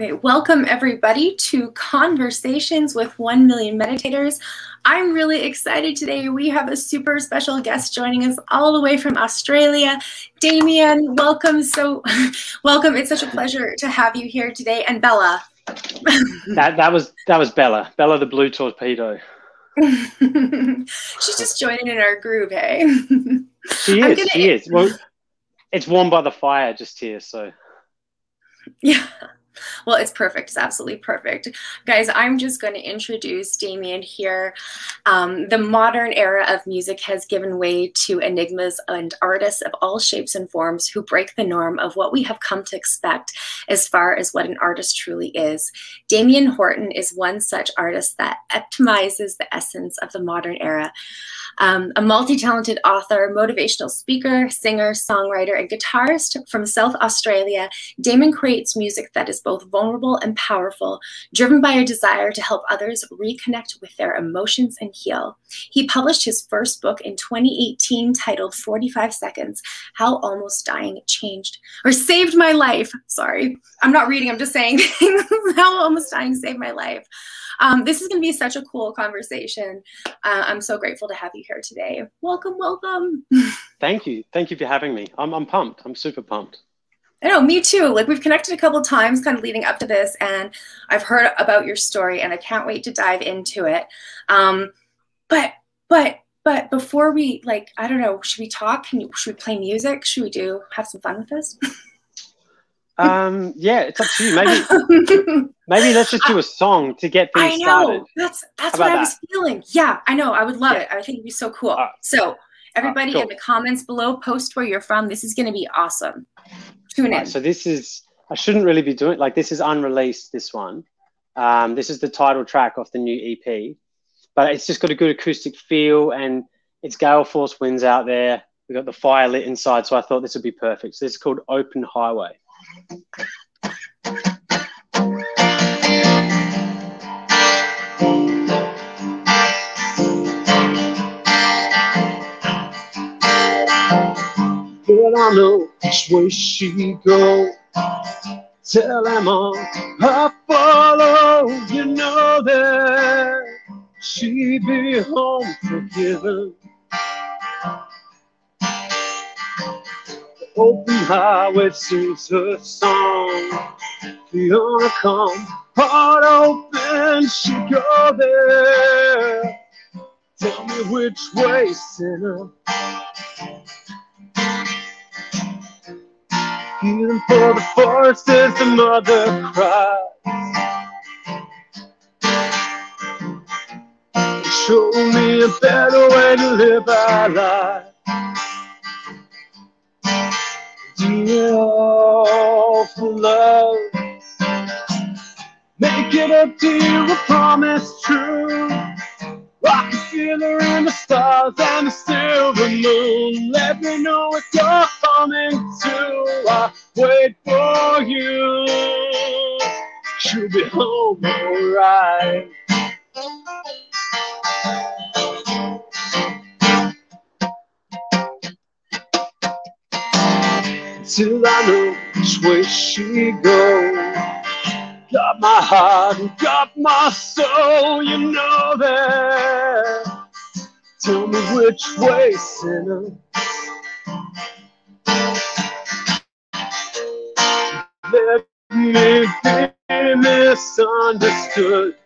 Okay, welcome everybody to Conversations with 1 Million Meditators. I'm really excited today. We have a super special guest joining us all the way from Australia. Damien, welcome. So, welcome. It's such a pleasure to have you here today. And Bella. that, that was that was Bella. Bella the blue torpedo. She's just joining in our groove, hey? she is. Gonna... She is. Well, it's warm by the fire just here, so. Yeah. Well, it's perfect. It's absolutely perfect. Guys, I'm just going to introduce Damien here. Um, the modern era of music has given way to enigmas and artists of all shapes and forms who break the norm of what we have come to expect as far as what an artist truly is. Damien Horton is one such artist that epitomizes the essence of the modern era. Um, a multi talented author, motivational speaker, singer, songwriter, and guitarist from South Australia, Damien creates music that is both vulnerable and powerful, driven by a desire to help others reconnect with their emotions and heal. He published his first book in 2018 titled 45 Seconds How Almost Dying Changed or Saved My Life. Sorry, I'm not reading, I'm just saying How Almost Dying Saved My Life. Um, this is going to be such a cool conversation. Uh, I'm so grateful to have you here today. Welcome, welcome. Thank you. Thank you for having me. I'm, I'm pumped. I'm super pumped. I know, me too. Like we've connected a couple times kind of leading up to this and I've heard about your story and I can't wait to dive into it. Um, but, but, but before we like, I don't know, should we talk? Can you, should we play music? Should we do, have some fun with this? um, yeah, it's up to you. Maybe, maybe let's just do a song to get things I know. started. That's, that's what I was feeling. Yeah, I know. I would love yeah. it. I think it'd be so cool. Uh, so everybody uh, cool. in the comments below, post where you're from. This is going to be awesome. Tune in. so this is I shouldn't really be doing like this is unreleased. This one, um, this is the title track of the new EP, but it's just got a good acoustic feel and it's gale force winds out there. We got the fire lit inside, so I thought this would be perfect. So this is called Open Highway. I know which way she go. Tell them all I follow. You know that she be home forgiven. The open highway sings her song. Fiona come, heart open, she go there. Tell me which way, sinner. Even for the forest as the mother cries. Show me a better way to live our life. All for love. Make it up to you, a promise true. I can feel her in the stars and the silver moon. Let me know if you're coming too. I wait for you. She'll be home alright. Till I know which way she goes got my heart and got my soul, you know that. Tell me which way, sinner. Let me be misunderstood.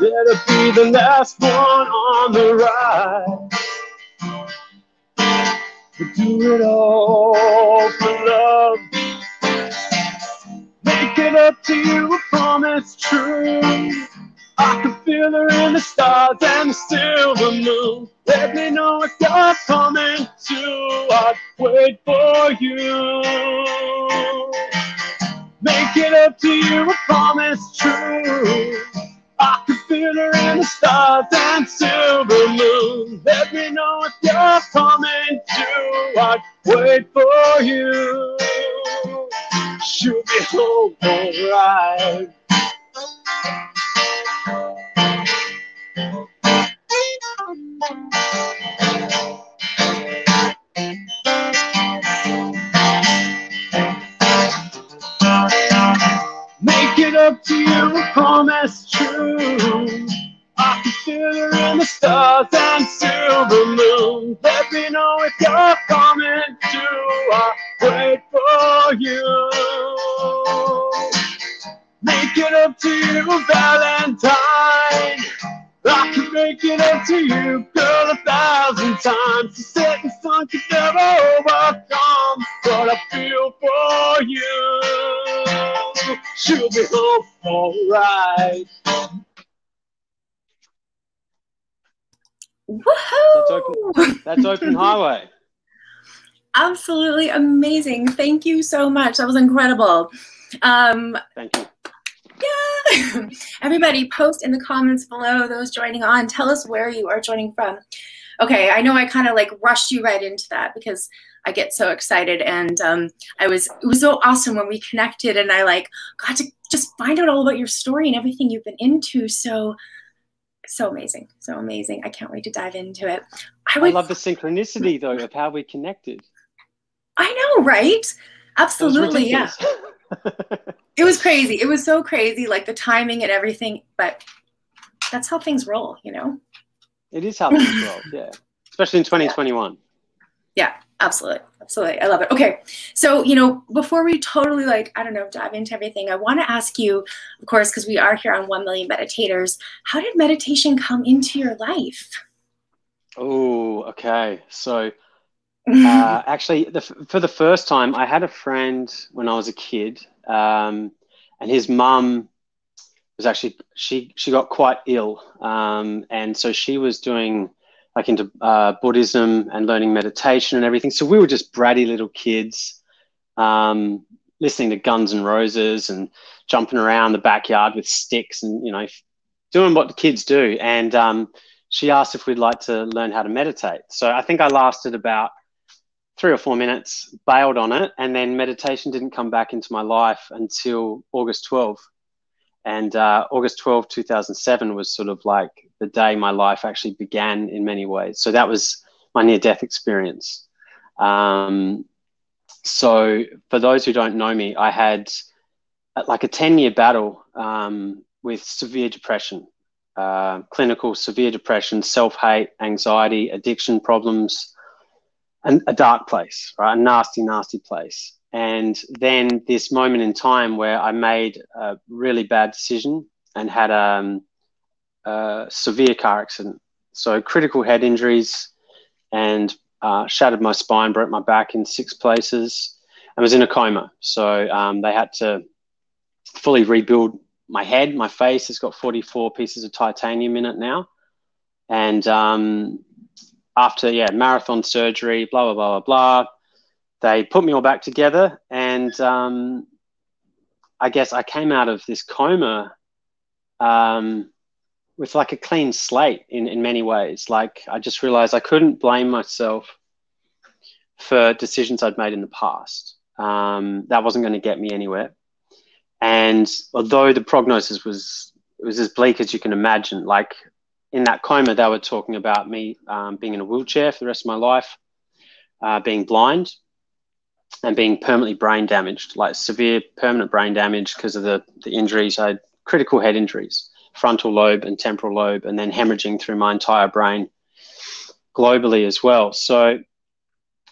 Let it be the last one on the ride do it all for love. Make it up to you, a promise true. I can feel her in the stars and the silver moon. Let me know if you're coming too. I'd wait for you. Make it up to you, a promise true. I can feel her in the stars and silver moon. Let me know if you're coming too. I'd wait for you. She'll be home alright. Make it up to you, a promise true. I can feel her in the stars and silver moon. Let me know if you're coming too. I wait for you. Make it up to you, Valentine. I can make it up to you, girl, a thousand times. The setting sun could never overcome what I feel for you. She'll be home alright. Woohoo! That's open, that's open highway. Absolutely amazing. Thank you so much. That was incredible. Um, Thank you. Yeah. Everybody, post in the comments below, those joining on, tell us where you are joining from. Okay, I know I kind of like rushed you right into that because I get so excited and um, I was it was so awesome when we connected and I like got to just find out all about your story and everything you've been into. So so amazing, so amazing. I can't wait to dive into it. I would, love the synchronicity though of how we connected. I know, right? Absolutely, yeah. It was crazy. It was so crazy, like the timing and everything. But that's how things roll, you know. it is how things roll, yeah. Especially in 2021. Yeah, absolutely. Absolutely. I love it. Okay. So, you know, before we totally like, I don't know, dive into everything, I want to ask you, of course, because we are here on 1 Million Meditators, how did meditation come into your life? Oh, okay. So uh, actually, the, for the first time, I had a friend when I was a kid, um, and his mum was actually she she got quite ill, um, and so she was doing like into uh, Buddhism and learning meditation and everything. So we were just bratty little kids, um, listening to Guns and Roses and jumping around the backyard with sticks and you know doing what the kids do. And um, she asked if we'd like to learn how to meditate. So I think I lasted about three or four minutes, bailed on it, and then meditation didn't come back into my life until August 12. And uh, August 12, 2007 was sort of like the day my life actually began in many ways. So that was my near death experience. Um, so for those who don't know me, I had uh, like a 10 year battle um, with severe depression, uh, clinical severe depression, self hate, anxiety, addiction problems, and a dark place, right? A nasty, nasty place. And then this moment in time where I made a really bad decision and had um, a severe car accident. So critical head injuries and uh, shattered my spine, broke my back in six places, and was in a coma. So um, they had to fully rebuild my head. My face has got 44 pieces of titanium in it now. And um, after, yeah, marathon surgery, blah, blah, blah, blah, blah, they put me all back together. And um, I guess I came out of this coma um, with like a clean slate in, in many ways. Like I just realized I couldn't blame myself for decisions I'd made in the past. Um, that wasn't going to get me anywhere. And although the prognosis was it was as bleak as you can imagine, like in that coma, they were talking about me um, being in a wheelchair for the rest of my life, uh, being blind, and being permanently brain damaged, like severe permanent brain damage because of the, the injuries. I had critical head injuries, frontal lobe and temporal lobe, and then hemorrhaging through my entire brain globally as well. So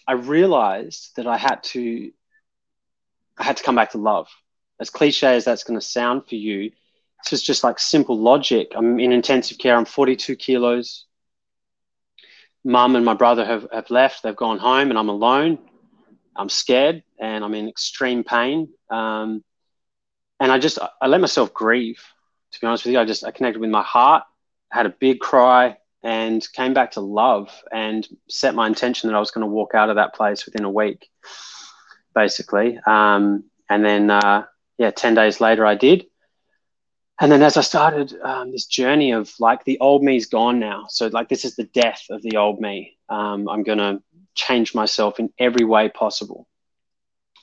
I realized that I had to I had to come back to love. As cliche as that's going to sound for you, it's just, like simple logic. I'm in intensive care. I'm 42 kilos. Mum and my brother have, have left. They've gone home, and I'm alone. I'm scared and I'm in extreme pain. Um, and I just I let myself grieve. To be honest with you, I just I connected with my heart, had a big cry, and came back to love and set my intention that I was going to walk out of that place within a week, basically. Um, and then uh, yeah, ten days later I did. And then as I started um, this journey of like the old me's gone now, so like this is the death of the old me. Um, I'm gonna change myself in every way possible.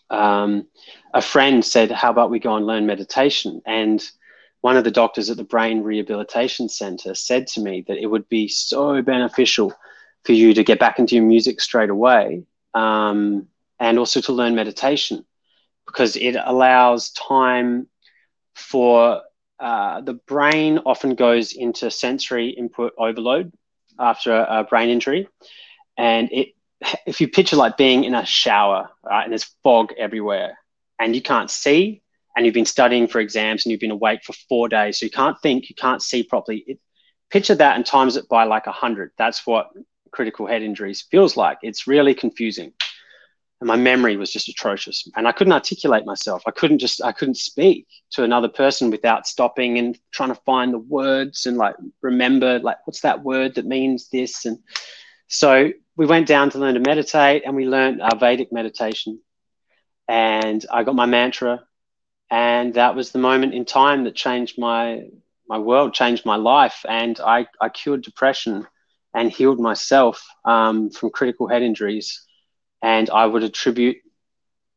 Um, a friend said, How about we go and learn meditation? And one of the doctors at the Brain Rehabilitation Center said to me that it would be so beneficial for you to get back into your music straight away um, and also to learn meditation because it allows time for uh, the brain often goes into sensory input overload after a, a, brain injury, and it if you picture like being in a shower, right, and there's fog everywhere, and you can't see, and you've been studying for exams, and you've been awake for four days, so you can't think, you can't see properly. It, picture that and times it by like a hundred. That's what critical head injuries feels like. It's really confusing and my memory was just atrocious. And i couldn't articulate myself. I couldn't just i couldn't speak to another person without stopping and trying to find the words and like remember like what's that word that means this? And so we went down to learn to meditate and we learned our vedic meditation. And i got my mantra. And that was the moment in time that changed my my world changed my life. And i i cured depression and healed myself um, from critical head injuries and I would attribute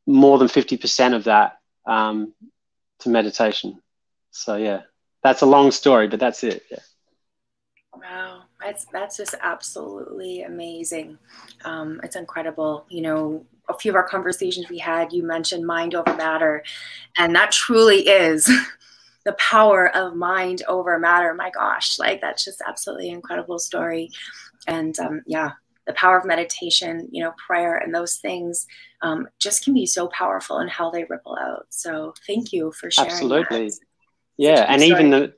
more than 50% of that um, to meditation. So, yeah, that's a long story, but that's it. Yeah. Wow, that's that's just absolutely amazing. Um, it's incredible. You know, a few of our conversations we had, you mentioned mind over matter, and that truly is the power of mind over matter. My gosh, like that's just absolutely incredible story. And um, yeah, the power of meditation, you know, prayer, and those things um, just can be so powerful in how they ripple out. So thank you for sharing. Absolutely. That. Yeah, and even the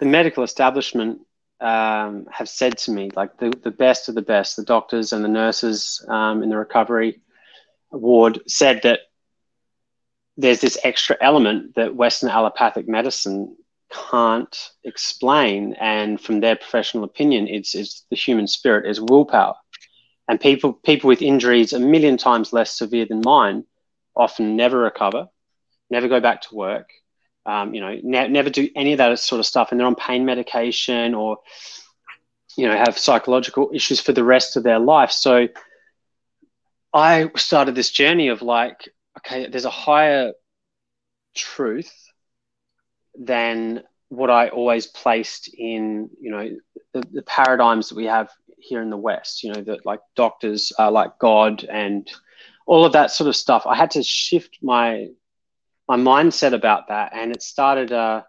the medical establishment um, have said to me, like the, the best of the best, the doctors and the nurses um, in the recovery ward said that there's this extra element that Western allopathic medicine can't explain. And from their professional opinion, it's, it's the human spirit is willpower. And people people with injuries a million times less severe than mine often never recover, never go back to work, um, you know, ne- never do any of that sort of stuff, and they're on pain medication or you know have psychological issues for the rest of their life. So I started this journey of like, okay, there's a higher truth than what I always placed in, you know, the, the paradigms that we have here in the West, you know, that like doctors are like God and all of that sort of stuff. I had to shift my my mindset about that, and it started uh,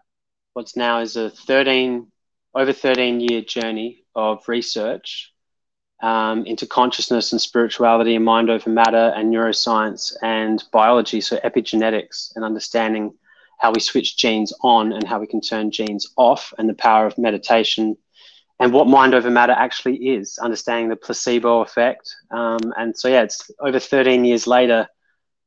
what's now is a thirteen over thirteen year journey of research um, into consciousness and spirituality and mind over matter and neuroscience and biology, so epigenetics and understanding how we switch genes on and how we can turn genes off, and the power of meditation and what mind over matter actually is, understanding the placebo effect. Um, and so, yeah, it's over 13 years later,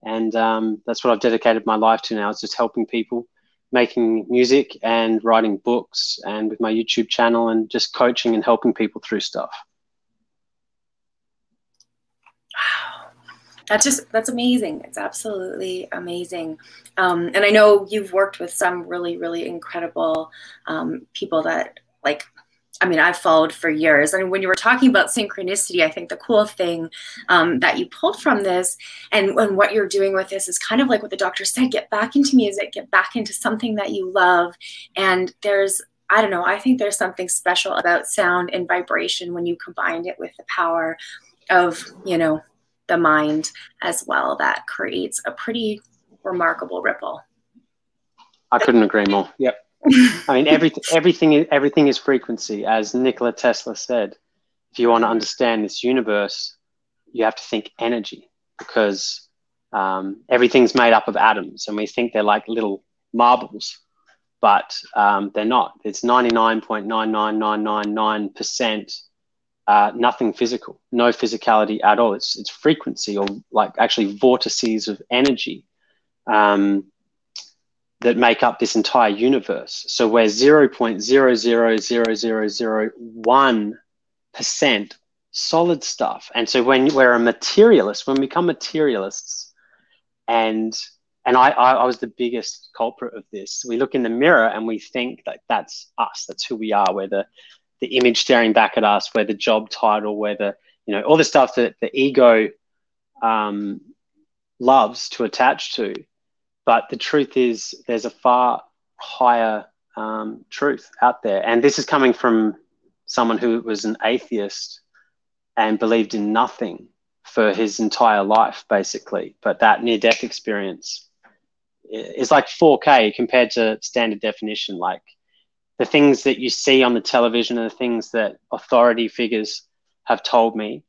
and um, that's what I've dedicated my life to now. It's just helping people, making music and writing books, and with my YouTube channel, and just coaching and helping people through stuff. Wow, that's just that's amazing. It's absolutely amazing. Um, and I know you've worked with some really, really incredible um, people that like I mean, I've followed for years. And when you were talking about synchronicity, I think the cool thing um, that you pulled from this and, and what you're doing with this is kind of like what the doctor said get back into music, get back into something that you love. And there's, I don't know, I think there's something special about sound and vibration when you combine it with the power of, you know, the mind as well that creates a pretty remarkable ripple. I couldn't agree more. Yep. I mean, everything, everything, everything is frequency, as Nikola Tesla said. If you want to understand this universe, you have to think energy because um, everything's made up of atoms, and we think they're like little marbles, but um, they're not. It's ninety nine point nine nine nine nine nine percent uh, nothing physical, no physicality at all. It's it's frequency or like actually vortices of energy. Um, that make up this entire universe. So we're 0.000001% solid stuff. And so when we're a materialist, when we become materialists, and and I, I, I was the biggest culprit of this. We look in the mirror and we think that that's us, that's who we are. We're the, the image staring back at us, we're the job title, we're the, you know, all the stuff that the ego um, loves to attach to but the truth is, there's a far higher um, truth out there. And this is coming from someone who was an atheist and believed in nothing for his entire life, basically. But that near death experience is like 4K compared to standard definition. Like the things that you see on the television and the things that authority figures have told me,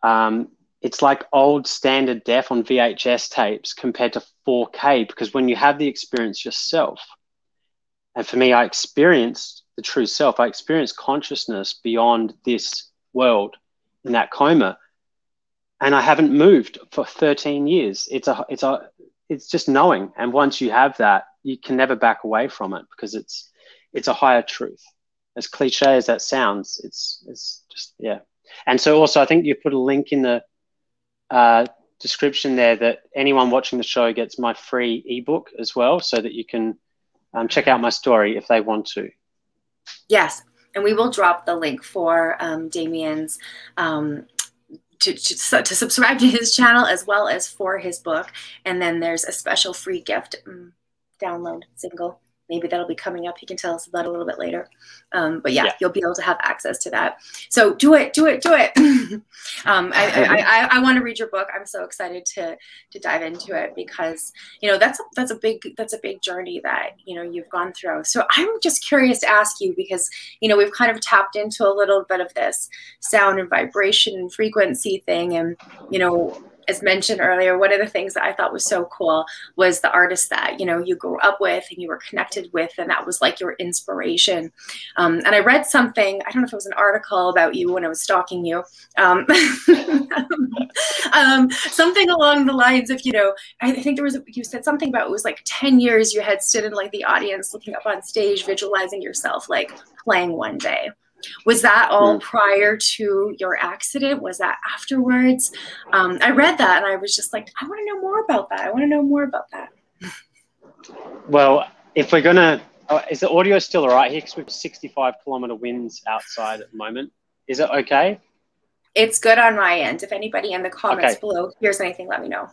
um, it's like old standard def on VHS tapes compared to 4K because when you have the experience yourself, and for me, I experienced the true self. I experienced consciousness beyond this world in that coma, and I haven't moved for 13 years. It's a, it's a, it's just knowing, and once you have that, you can never back away from it because it's, it's a higher truth. As cliche as that sounds, it's, it's just yeah. And so also, I think you put a link in the uh, description there that anyone watching the show gets my free ebook as well, so that you can um, check out my story if they want to. Yes, and we will drop the link for um, Damien's. Um, to, to, to, subscribe to his channel as well as for his book. And then there's a special free gift um, download single maybe that'll be coming up. He can tell us about a little bit later. Um, but yeah, yeah, you'll be able to have access to that. So do it, do it, do it. um, I, I, I, I want to read your book. I'm so excited to to dive into it because you know that's that's a big that's a big journey that you know you've gone through. So I'm just curious to ask you because you know we've kind of tapped into a little bit of this sound and vibration and frequency thing, and you know as mentioned earlier, one of the things that I thought was so cool was the artist that you know you grew up with and you were connected with, and that was like your inspiration. Um, and I read something, I don't know if it was an article about you when I was stalking you, um, um, something along the lines of you know I think there was you said something about it was like ten years you had stood in like the audience, looking up on stage, visualizing yourself like playing one day. Was that all mm. prior to your accident? Was that afterwards? Um, I read that and I was just like, I want to know more about that. I want to know more about that. Well, if we're gonna, uh, is the audio still all right here? Because we've 65 kilometer winds outside at the moment. Is it okay? It's good on my end. If anybody in the comments okay. below hears anything, let me know.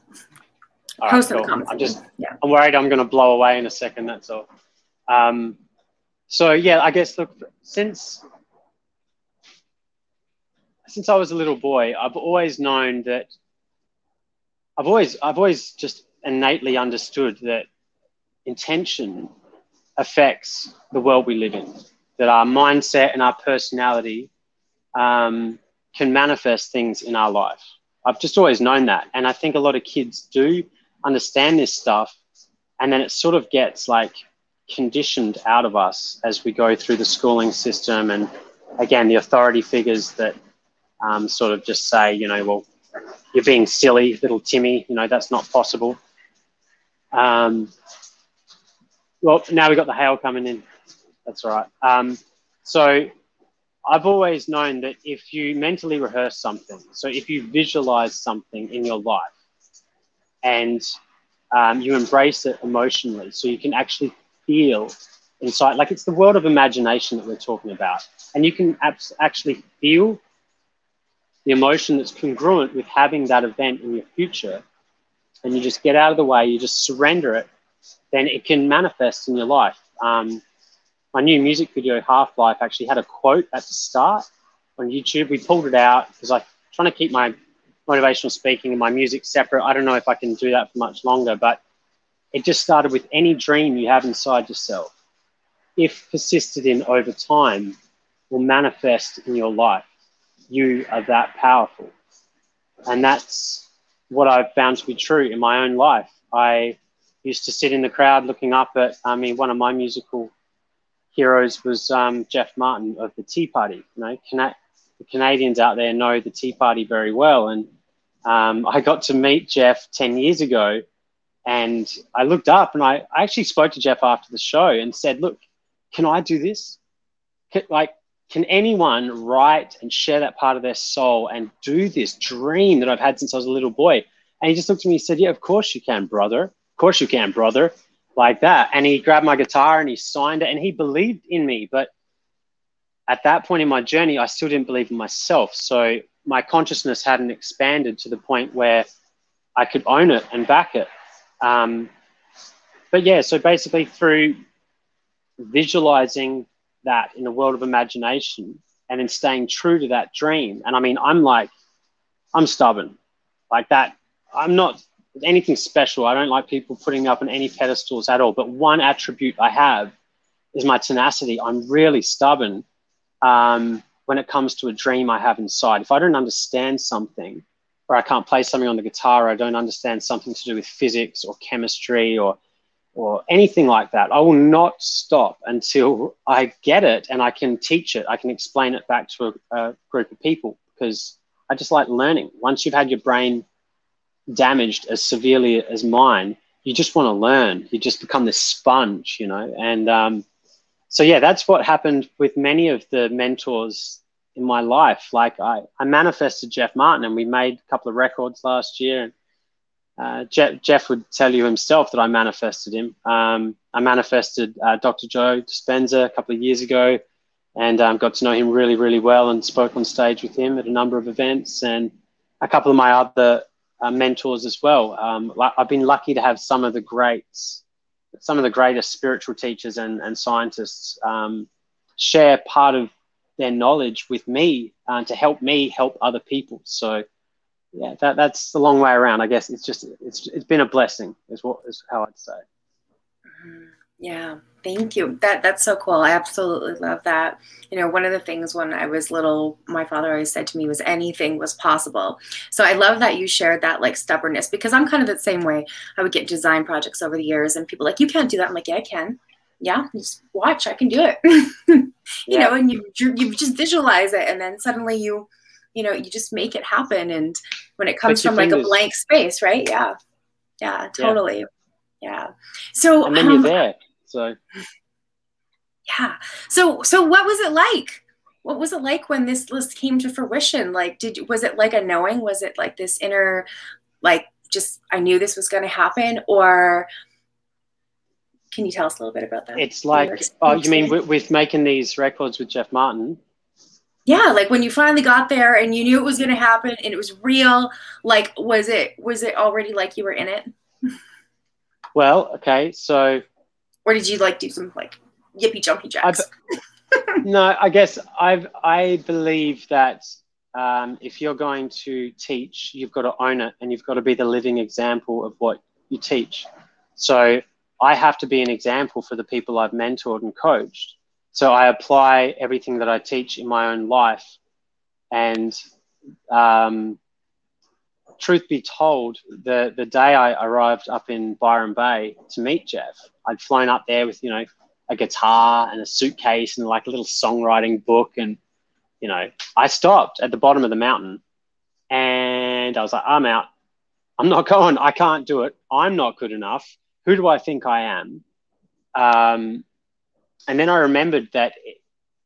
All Post right, cool. in the comments. I'm just, yeah. I'm worried I'm going to blow away in a second. That's all. Um, so yeah, I guess look, since since I was a little boy, I've always known that I've always I've always just innately understood that intention affects the world we live in. That our mindset and our personality um, can manifest things in our life. I've just always known that, and I think a lot of kids do understand this stuff, and then it sort of gets like conditioned out of us as we go through the schooling system and again the authority figures that um, sort of just say, you know, well, you're being silly, little Timmy, you know, that's not possible. Um, well, now we've got the hail coming in. That's all right. Um, so I've always known that if you mentally rehearse something, so if you visualize something in your life and um, you embrace it emotionally, so you can actually feel inside, like it's the world of imagination that we're talking about, and you can abs- actually feel the emotion that's congruent with having that event in your future, and you just get out of the way, you just surrender it, then it can manifest in your life. Um, my new music video, Half Life, actually had a quote at the start on YouTube. We pulled it out because I'm trying to keep my motivational speaking and my music separate. I don't know if I can do that for much longer, but it just started with any dream you have inside yourself, if persisted in over time, will manifest in your life you are that powerful. And that's what I've found to be true in my own life. I used to sit in the crowd looking up at, I mean, one of my musical heroes was um, Jeff Martin of the Tea Party. You know, Cana- the Canadians out there know the Tea Party very well. And um, I got to meet Jeff 10 years ago. And I looked up and I, I actually spoke to Jeff after the show and said, Look, can I do this? Can, like, can anyone write and share that part of their soul and do this dream that I've had since I was a little boy? And he just looked at me and said, Yeah, of course you can, brother. Of course you can, brother. Like that. And he grabbed my guitar and he signed it and he believed in me. But at that point in my journey, I still didn't believe in myself. So my consciousness hadn't expanded to the point where I could own it and back it. Um, but yeah, so basically through visualizing that in a world of imagination and in staying true to that dream. And I mean, I'm like, I'm stubborn like that. I'm not anything special. I don't like people putting up on any pedestals at all. But one attribute I have is my tenacity. I'm really stubborn um, when it comes to a dream I have inside. If I don't understand something, or I can't play something on the guitar, or I don't understand something to do with physics or chemistry or or anything like that, I will not stop until I get it and I can teach it. I can explain it back to a, a group of people because I just like learning. Once you've had your brain damaged as severely as mine, you just want to learn. You just become this sponge, you know. And um, so, yeah, that's what happened with many of the mentors in my life. Like I, I manifested Jeff Martin, and we made a couple of records last year. And uh, Jeff, Jeff, would tell you himself that I manifested him. Um, I manifested uh, Dr. Joe Dispenza a couple of years ago, and um, got to know him really, really well, and spoke on stage with him at a number of events. And a couple of my other uh, mentors as well. Um, I've been lucky to have some of the greats, some of the greatest spiritual teachers and, and scientists um, share part of their knowledge with me uh, to help me help other people. So, yeah, that, that's the long way around. I guess it's just it's it's been a blessing, is what is how I'd say. Mm-hmm. Yeah, thank you. That that's so cool. I absolutely love that. You know, one of the things when I was little, my father always said to me was anything was possible. So I love that you shared that like stubbornness because I'm kind of the same way. I would get design projects over the years and people like, you can't do that. I'm like, yeah, I can. Yeah, just watch. I can do it. you yeah. know, and you you just visualize it, and then suddenly you, you know, you just make it happen. And when it comes from like a blank space, right? Yeah, yeah, totally. Yeah. yeah. So and then um, you're there so yeah. So so what was it like? What was it like when this list came to fruition? Like did was it like a knowing? Was it like this inner like just I knew this was going to happen or can you tell us a little bit about that? It's like, oh, you mean with, with, making these records with Jeff Martin? Yeah, like when you finally got there and you knew it was going to happen and it was real. Like, was it was it already like you were in it? Well, okay, so or did you like do some like yippee jumpy jacks? no, I guess I I believe that um, if you're going to teach, you've got to own it, and you've got to be the living example of what you teach. So I have to be an example for the people I've mentored and coached. So I apply everything that I teach in my own life, and um, truth be told, the the day I arrived up in Byron Bay to meet Jeff, I'd flown up there with you know a guitar and a suitcase and like a little songwriting book, and you know I stopped at the bottom of the mountain, and I was like, I'm out. I'm not going. I can't do it. I'm not good enough. Who do I think I am? Um, and then I remembered that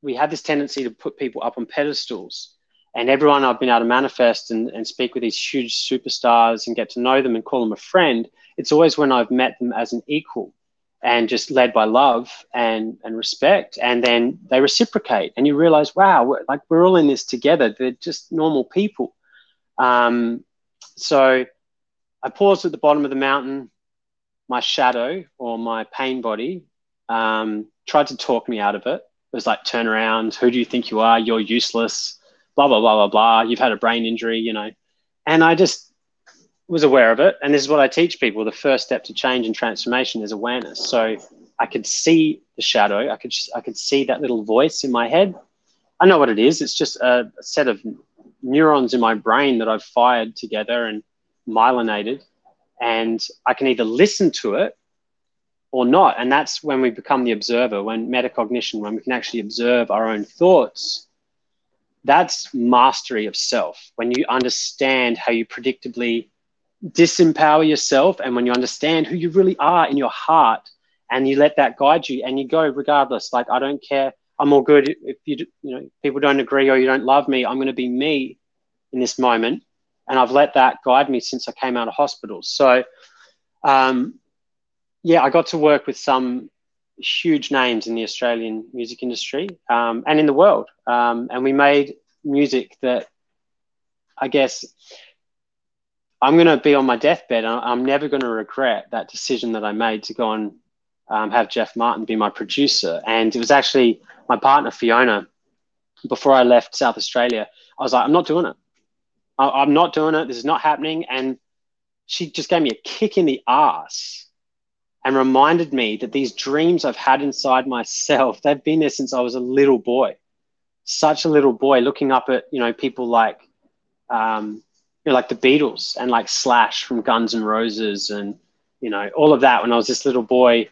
we had this tendency to put people up on pedestals and everyone I've been able to manifest and, and speak with these huge superstars and get to know them and call them a friend, it's always when I've met them as an equal and just led by love and, and respect. And then they reciprocate and you realize, wow, we're, like we're all in this together. They're just normal people. Um, so I paused at the bottom of the mountain. My shadow or my pain body um, tried to talk me out of it. It was like, turn around. Who do you think you are? You're useless blah blah blah blah blah. You've had a brain injury, you know, and I just was aware of it. And this is what I teach people: the first step to change and transformation is awareness. So I could see the shadow. I could just, I could see that little voice in my head. I know what it is. It's just a, set of neurons in my brain that I've fired together and myelinated, and I can either listen to it or not. And that's when we become the observer, when metacognition, when we can actually observe our own thoughts. That's mastery of self. When you understand how you predictably disempower yourself and when you understand who you really are in your heart and you let that guide you and you go regardless. Like i don't care. I'm all good. If you you know people don't agree or you don't love me i'm going to be me in this moment. And i've let that guide me since i came out of hospital. So um, yeah i got to work with some huge names in the Australian music industry um, and in the world. Um, and we made music that I guess I'm going to be on my deathbed. I'm never going to regret that decision that I made to go and um, have Jeff Martin be my producer. And it was actually my partner, Fiona, before I left South Australia. I was like, I'm not doing it. I- I'm not doing it. This is not happening. And she just gave me a kick in the ass and reminded me that these dreams I've had inside myself, they've been there since I was a little boy. Such a little boy looking up at, you know, people like um, you know, like the Beatles and like Slash from Guns N' Roses and you know all of that when I was this little boy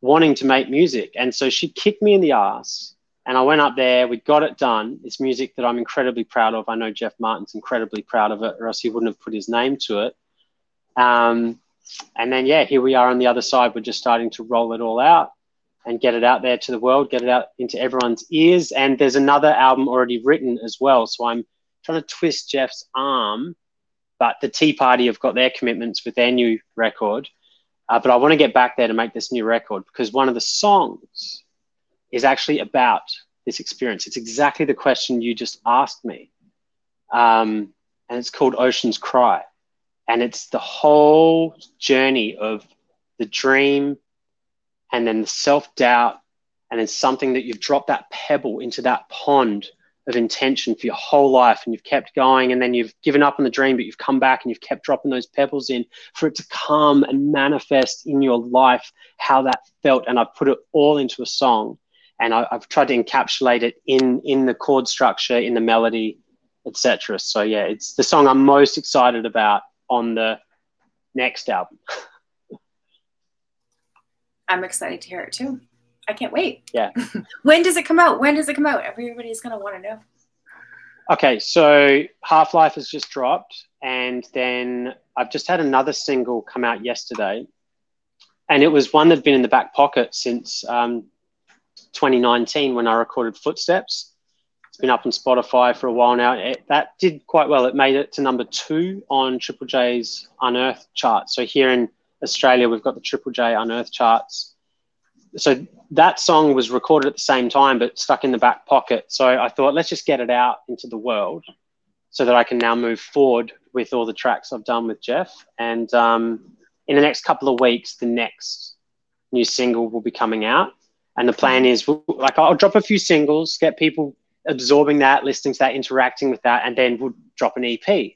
wanting to make music. And so she kicked me in the ass, and I went up there. We got it done. It's music that I'm incredibly proud of. I know Jeff Martin's incredibly proud of it, or else he wouldn't have put his name to it. Um, and then yeah, here we are on the other side. We're just starting to roll it all out and get it out there to the world, get it out into everyone's ears. And there's another album already written as well. So I'm trying to twist Jeff's arm, but the Tea Party have got their commitments with their new record. Uh, but I want to get back there to make this new record because one of the songs is actually about this experience. It's exactly the question you just asked me. Um, and it's called Ocean's Cry. And it's the whole journey of the dream and then the self doubt and then something that you've dropped that pebble into that pond of intention for your whole life and you've kept going. And then you've given up on the dream but you've come back and you've kept dropping those pebbles in for it to come and manifest in your life how that felt. And i've put it all into a song. And I, have tried to encapsulate it in in the chord structure in the melody etc so yeah it's the song i'm most excited about on the next album i'm excited to hear it too I can't wait. Yeah. when does it come out? When does it come out? Everybody's going to want to know. Okay, so Half Life has just dropped, and then I've just had another single come out yesterday, and it was one that's been in the back pocket since um, 2019 when I recorded Footsteps. Been up on Spotify for a while now. It, that did quite well. It made it to number two on Triple J's Unearthed chart. So here in Australia, we've got the Triple J Unearthed charts so that song was recorded at the same time but stuck in the back pocket so i thought let's just get it out into the world so that i can now move forward with all the tracks i've done with jeff and um, in the next couple of weeks the next new single will be coming out and the plan is like i'll drop a few singles get people absorbing that listening to that interacting with that and then we'll drop an ep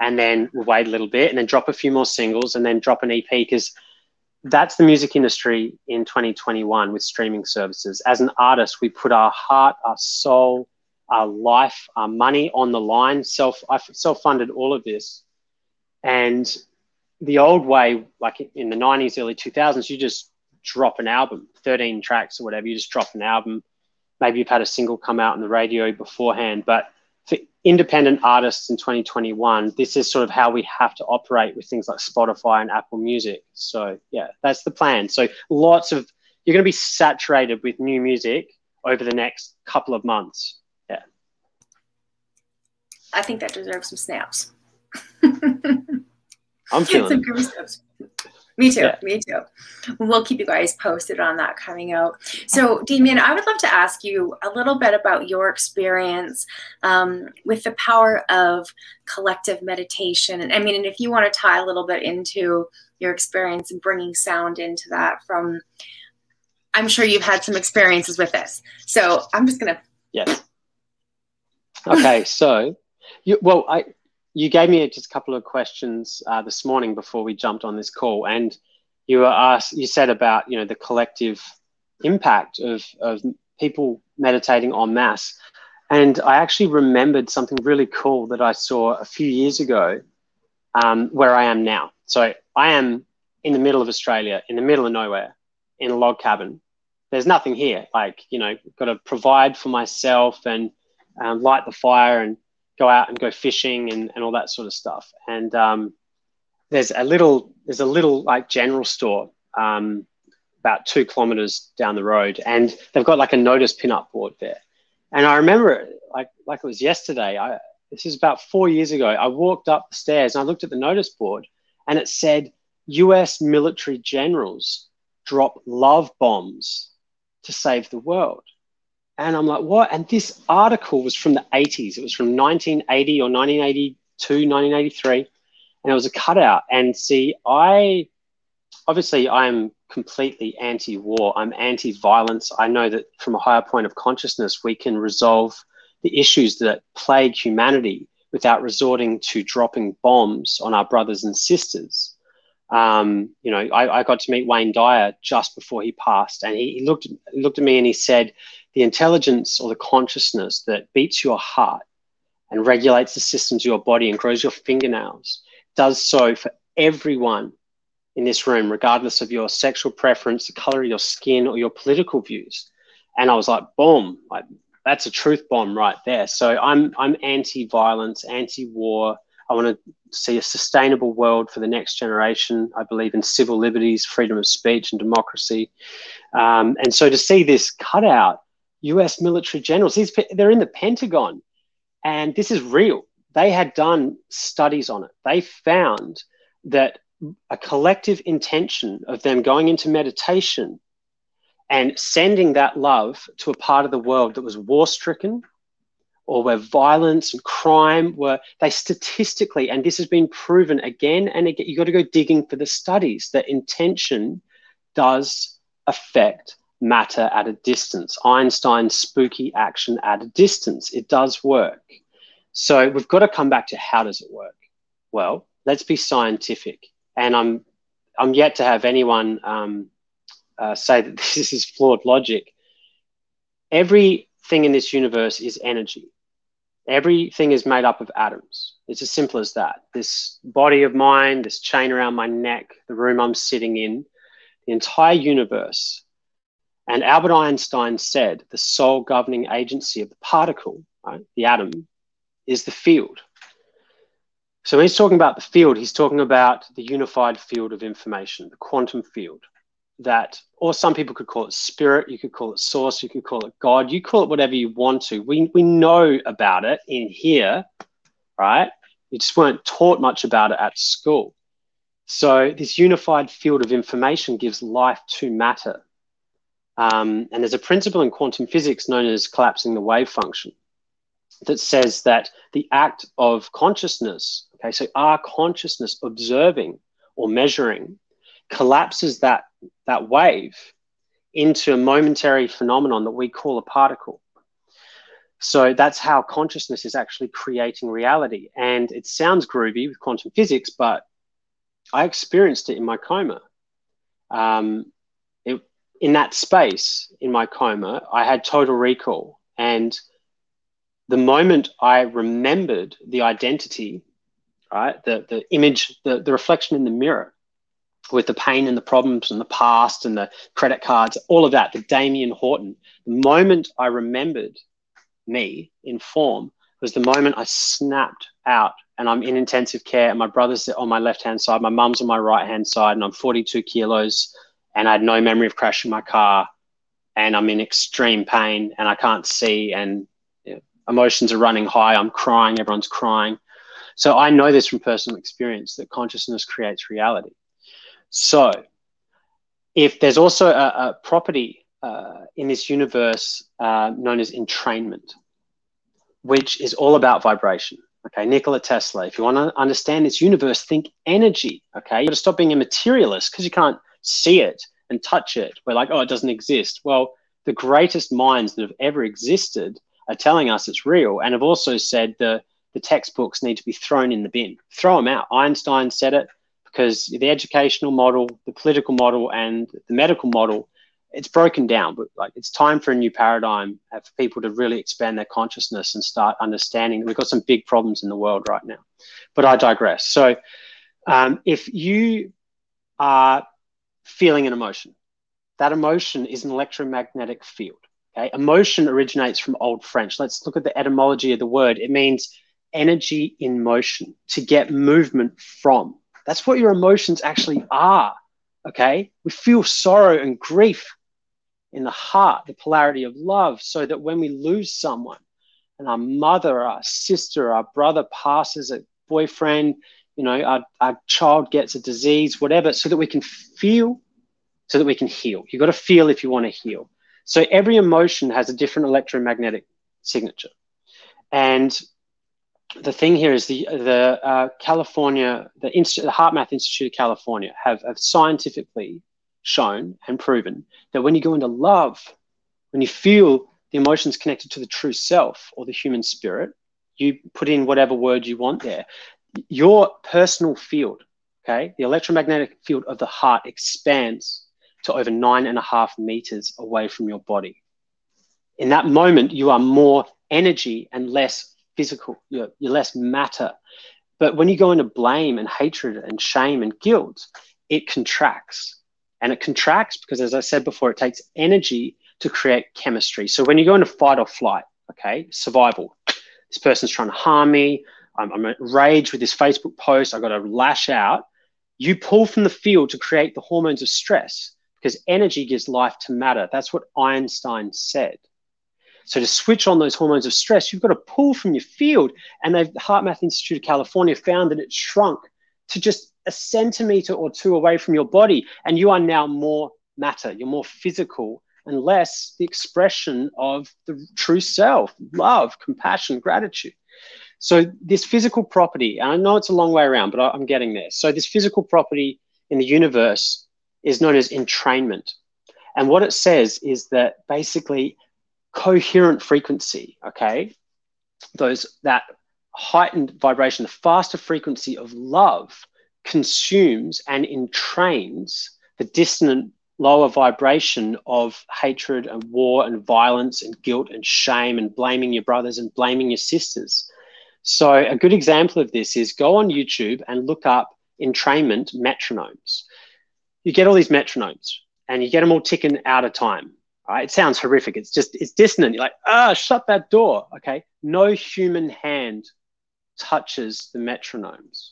and then we'll wait a little bit and then drop a few more singles and then drop an ep because that's the music industry in 2021 with streaming services. As an artist, we put our heart, our soul, our life, our money on the line. Self, I self-funded all of this, and the old way, like in the 90s, early 2000s, you just drop an album, 13 tracks or whatever. You just drop an album. Maybe you've had a single come out on the radio beforehand, but for independent artists in 2021, this is sort of how we have to operate with things like Spotify and Apple Music. So, yeah, that's the plan. So, lots of you're going to be saturated with new music over the next couple of months. Yeah. I think that deserves some snaps. I'm feeling some me too. Yeah. Me too. We'll keep you guys posted on that coming out. So, Damien, I would love to ask you a little bit about your experience um, with the power of collective meditation. And I mean, and if you want to tie a little bit into your experience in bringing sound into that from, I'm sure you've had some experiences with this. So, I'm just going to. Yes. Okay. so, you, well, I, you gave me just a couple of questions uh, this morning before we jumped on this call, and you were asked. You said about you know the collective impact of of people meditating en masse, and I actually remembered something really cool that I saw a few years ago, um, where I am now. So I am in the middle of Australia, in the middle of nowhere, in a log cabin. There's nothing here. Like you know, got to provide for myself and um, light the fire and go out and go fishing and, and all that sort of stuff. And um, there's a little there's a little like general store um, about two kilometers down the road, and they've got like a notice pin-up board there. And I remember like like it was yesterday. I this is about four years ago. I walked up the stairs and I looked at the notice board, and it said U.S. military generals drop love bombs to save the world. And I'm like, what? And this article was from the 80s. It was from 1980 or 1982, 1983. And it was a cutout. And see, I obviously I'm completely anti-war. I'm anti-violence. I know that from a higher point of consciousness, we can resolve the issues that plague humanity without resorting to dropping bombs on our brothers and sisters. Um, you know, I, I, got to meet Wayne Dyer just before he passed, and he, he looked looked at me and he said, "The intelligence or the consciousness that beats your heart and regulates the systems of your body and grows your fingernails does so for everyone in this room, regardless of your sexual preference, the color of your skin, or your political views." And I was like, "Boom! Like that's a truth bomb right there." So I'm I'm anti-violence, anti-war. I want to see a sustainable world for the next generation. I believe in civil liberties, freedom of speech, and democracy. Um, and so to see this cutout, US military generals, these, they're in the Pentagon, and this is real. They had done studies on it. They found that a collective intention of them going into meditation and sending that love to a part of the world that was war stricken, or where violence and crime were they statistically and this has been proven again and again you got to go digging for the studies that intention does affect matter at a distance einstein's spooky action at a distance it does work so we've got to come back to how does it work well let's be scientific and i'm i'm yet to have anyone um, uh, say that this is flawed logic Everything in this universe is energy. Everything is made up of atoms. It's as simple as that. This body of mine, this chain around my neck, the room I'm sitting in, the entire universe. And Albert Einstein said the sole governing agency of the particle, right, the atom, is the field. So when he's talking about the field, he's talking about the unified field of information, the quantum field that, or some people could call it spirit, you could call it source, you could call it God, you call it whatever you want to. We, we know about it in here, right? You just weren't taught much about it at school. So, this unified field of information gives life to matter. Um, and there's a principle in quantum physics known as collapsing the wave function that says that the act of consciousness, okay, so our consciousness observing or measuring collapses that that wave into a momentary phenomenon that we call a particle. So that's how consciousness is actually creating reality. And it sounds groovy with quantum physics, but I experienced it in my coma. Um, in that space in my coma, I had total recall. And the moment I remembered the identity, right, the, the image, the, the reflection in the mirror, with the pain and the problems and the past and the credit cards, all of that, the Damien Horton. The moment I remembered me in form was the moment I snapped out and I'm in intensive care and my brother's on my left hand side, my mum's on my right hand side, and I'm 42 kilos and I had no memory of crashing my car and I'm in extreme pain and I can't see and you know, emotions are running high. I'm crying, everyone's crying. So I know this from personal experience that consciousness creates reality. So, if there's also a, a property uh, in this universe uh, known as entrainment, which is all about vibration. Okay, Nikola Tesla. If you want to understand this universe, think energy. Okay, you've got to stop being a materialist because you can't see it and touch it. We're like, oh, it doesn't exist. Well, the greatest minds that have ever existed are telling us it's real, and have also said the the textbooks need to be thrown in the bin. Throw them out. Einstein said it because the educational model, the political model, and the medical model, it's broken down. But like, it's time for a new paradigm for people to really expand their consciousness and start understanding. We've got some big problems in the world right now. But I digress. So, um, if you are feeling an emotion, that emotion is an electromagnetic field. Okay, emotion originates from Old French. Let's look at the etymology of the word. It means energy in motion, to get movement from. That's what your emotions actually are. Okay. We feel sorrow and grief in the heart, the polarity of love, so that when we lose someone and our mother, our sister, our brother passes, a boyfriend, you know, our, our child gets a disease, whatever, so that we can feel, so that we can heal. You've got to feel if you want to heal. So every emotion has a different electromagnetic signature. And the thing here is the the uh, California, the, Inst- the HeartMath Institute of California have, have scientifically shown and proven that when you go into love, when you feel the emotions connected to the true self or the human spirit, You put in whatever word you want there. Your personal field, okay, the electromagnetic field of the heart expands to over nine and a half meters away from your body. In that moment, you are more energy and less physical. You're, you're less matter. But when you go into blame and hatred and shame and guilt, it contracts. And it contracts because, as I said before, it takes energy to create chemistry. So when you go into fight or flight, okay, survival, this person's trying to harm me. I'm, I'm rage with this Facebook post. I've got to lash out. You pull from the field to create the hormones of stress because energy gives life to matter. That's what Einstein said. So to switch on those hormones of stress, you've got to pull from your field. And the HeartMath Institute of California found that it shrunk to just a centimeter or two away from your body. And you are now more matter, you're more physical and less the expression of the true self, love, compassion, gratitude. So this physical property, and I know it's a long way around, but I'm getting there. So this physical property in the universe is known as entrainment. And what it says is that basically coherent frequency, okay, those that heightened vibration, the faster frequency of love consumes and entrains the dissonant lower vibration of hatred and war and violence and guilt and shame and blaming your brothers and blaming your sisters. So, a good example of this is go on YouTube and look up entrainment metronomes. You get all these metronomes and you get them all ticking out of time. Right? It sounds horrific. It's just, it's dissonant. You're like, ah, shut that door. Okay. No human hand touches the metronomes.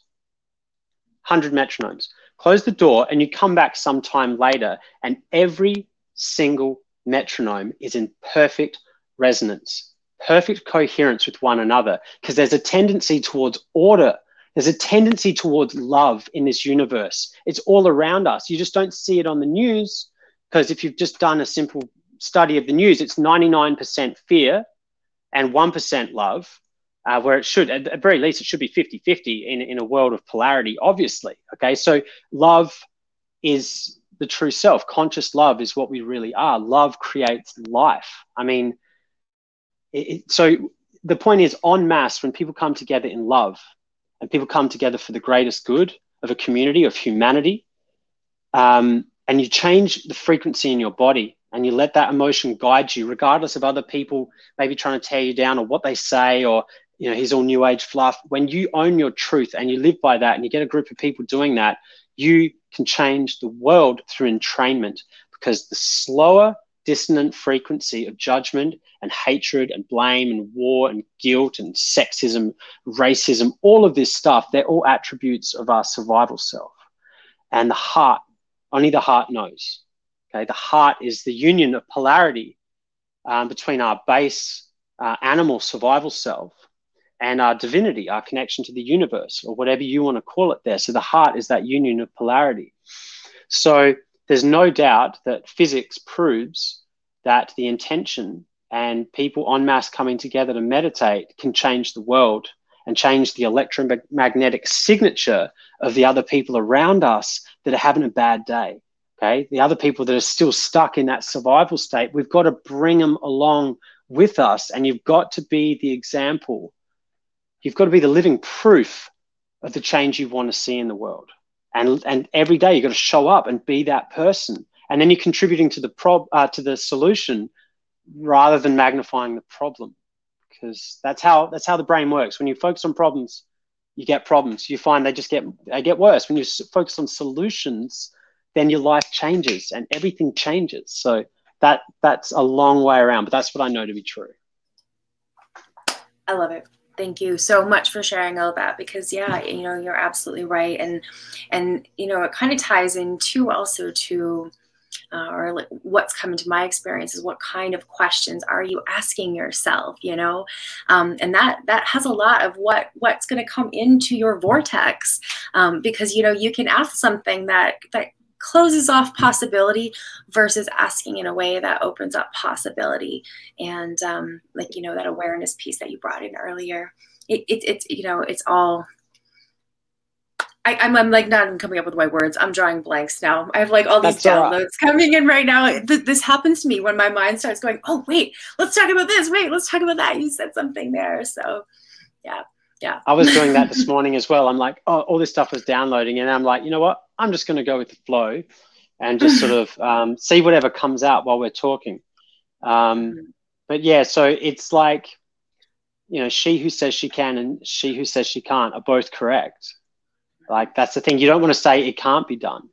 100 metronomes. Close the door and you come back sometime later, and every single metronome is in perfect resonance, perfect coherence with one another, because there's a tendency towards order. There's a tendency towards love in this universe. It's all around us. You just don't see it on the news because if you've just done a simple study of the news, it's 99% fear and 1% love uh, where it should, at the very least, it should be 50 50 in, in a world of polarity, obviously. Okay, so love is the true self. Conscious love is what we really are. Love creates life. I mean, it, so the point is, en masse, when people come together in love and people come together for the greatest good of a community, of humanity, um, and you change the frequency in your body and you let that emotion guide you, regardless of other people maybe trying to tear you down or what they say or you know, he's all new age fluff. When you own your truth and you live by that and you get a group of people doing that, you can change the world through entrainment because the slower dissonant frequency of judgment and hatred and blame and war and guilt and sexism, racism, all of this stuff, they're all attributes of our survival self. And the heart, only the heart knows. Okay, the heart is the union of polarity um, between our base uh, animal survival self and our divinity, our connection to the universe, or whatever you want to call it there. So the heart is that union of polarity. So there's no doubt that physics proves that the intention and people en masse coming together to meditate can change the world and change the electromagnetic signature of the other people around us that are having a bad day. Okay. The other people that are still stuck in that survival state, we've got to bring them along with us. And you've got to be the example You've got to be the living proof of the change you want to see in the world. And, and every day you've got to show up and be that person. And then you're contributing to the prob uh, to the solution rather than magnifying the problem. Because that's how that's how the brain works. When you focus on problems, you get problems. You find they just get they get worse. When you focus on solutions, then your life changes and everything changes. So that that's a long way around, but that's what I know to be true. I love it thank you so much for sharing all that because yeah you know you're absolutely right. And and you know it kind of ties into also to uh, or like what's come into my experience is what kind of questions are you asking yourself you know? Um, and that that has a lot of what what's going to come into your vortex um, because you know you can ask something that that closes off possibility versus asking in a way that opens up possibility and um, like you know that awareness piece that you brought in earlier it, it, it's you know it's all I, am I'm, I'm like not even coming up with my words. I'm drawing blanks now. I have like all these That's downloads coming in right now. Th- this happens to me when my mind starts going, oh, wait, let's talk about this. Wait, let's talk about that. You said something there. So Yeah. Yeah. I was doing that this morning as well. I'm like, oh, all this stuff was downloading, and I'm like, you know what? I'm just going to go with the flow, and just sort of um, see whatever comes out while we're talking. Um, mm-hmm. but yeah, so it's like, you know, she who says she can and she who says she can't are both correct. Like that's the thing. You don't want to say it can't be done.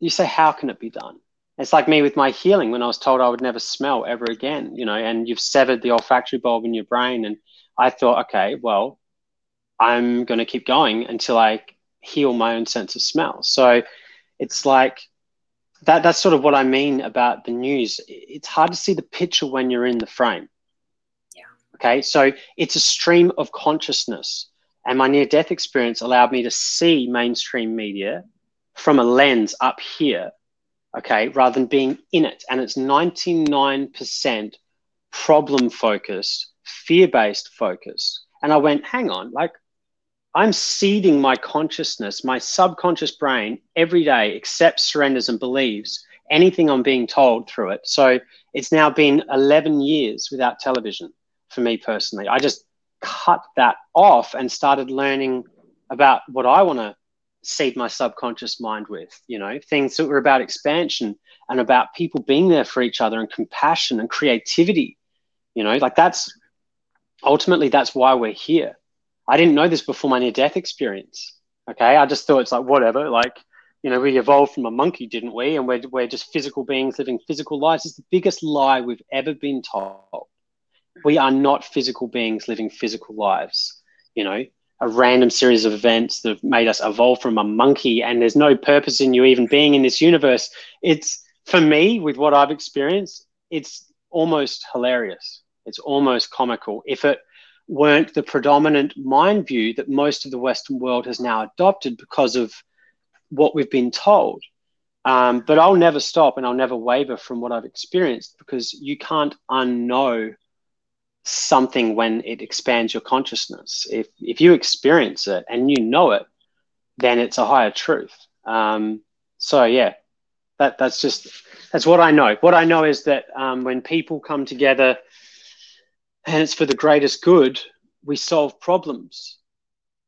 You say, how can it be done? It's like me with my healing when I was told I would never smell ever again, you know, and you've severed the olfactory bulb in your brain. And I thought, okay, well, I'm going to keep going until I heal my own sense of smell. So it's like that. That's sort of what I mean about the news. It's hard to see the picture when you're in the frame. Yeah. Okay. So it's a stream of consciousness. And my near death experience allowed me to see mainstream media from a lens up here. Okay. Rather than being in it. And it's 99% problem focused, fear based focus. And I went, hang on, like I'm seeding my consciousness, my subconscious brain every day accepts, surrenders, and believes anything I'm being told through it. So it's now been 11 years without television for me personally. I just cut that off and started learning about what I want to seed my subconscious mind with, you know, things that were about expansion and about people being there for each other and compassion and creativity, you know, like that's ultimately that's why we're here I didn't know this before my near death experience. Okay. I just thought it's like, whatever. Like, you know, we evolved from a monkey, didn't we? And we're, we're just physical beings living physical lives. It's the biggest lie we've ever been told. We are not physical beings living physical lives. You know, a random series of events that have made us evolve from a monkey, and there's no purpose in you even being in this universe. It's for me, with what I've experienced, it's almost hilarious. It's almost comical. If it weren't the predominant mind view that most of the Western world has now adopted because of what we've been told. Um, but I'll never stop and I'll never waver from what I've experienced because you can't unknow something when it expands your consciousness. If, if you experience it and you know it, then it's a higher truth. Um, so, yeah, that, that's just that's what I know. What I know is that um, when people come together and it's for the greatest good, we solve problems.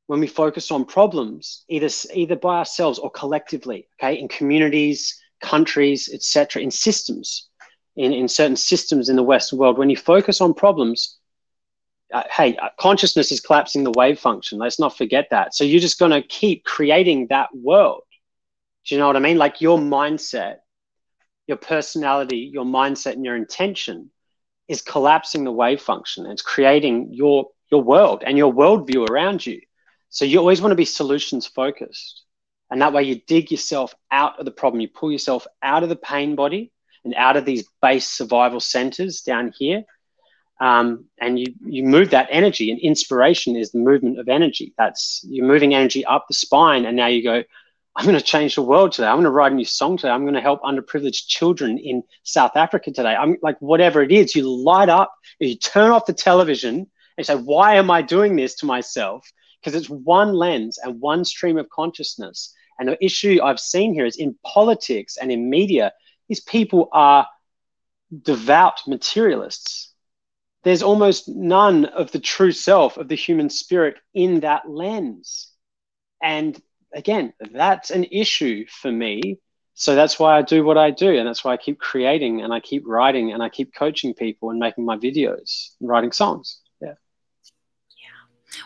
When we focus on problems, either either by ourselves or collectively, okay, in communities, countries, etc., in systems, in, in certain systems in the Western world, when you focus on problems, uh, hey, uh, consciousness is collapsing the wave function. Let's not forget that. So you're just going to keep creating that world. Do you know what I mean? Like your mindset, your personality, your mindset, and your intention is collapsing the wave function. It's creating your your world and your worldview around you. So you always want to be solutions focused. And that way you dig yourself out of the problem. You pull yourself out of the pain body and out of these base survival centers down here. Um, and you, you move that energy and inspiration is the movement of energy. That's you're moving energy up the spine. And now you go, I'm going to change the world today. I'm going to write a new song today. I'm going to help underprivileged children in South Africa today. I'm like, whatever it is, you light up, you turn off the television and say, why am I doing this to myself? Because it's one lens and one stream of consciousness. And the issue I've seen here is in politics and in media, these people are devout materialists. There's almost none of the true self of the human spirit in that lens. And again, that's an issue for me. So that's why I do what I do. And that's why I keep creating and I keep writing and I keep coaching people and making my videos and writing songs.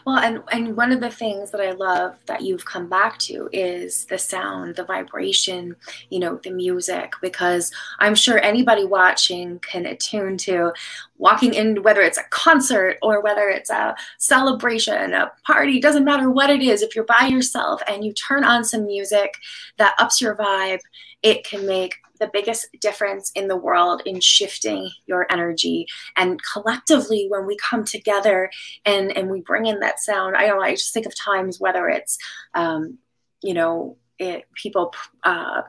Well, and and one of the things that I love that you've come back to is the sound, the vibration, you know, the music because I'm sure anybody watching can attune to walking in whether it's a concert or whether it's a celebration, a party, doesn't matter what it is. If you're by yourself and you turn on some music that ups your vibe, it can make the biggest difference in the world in shifting your energy. And collectively, when we come together and, and we bring in that sound, I don't know, I just think of times whether it's, um, you know, it, people uh,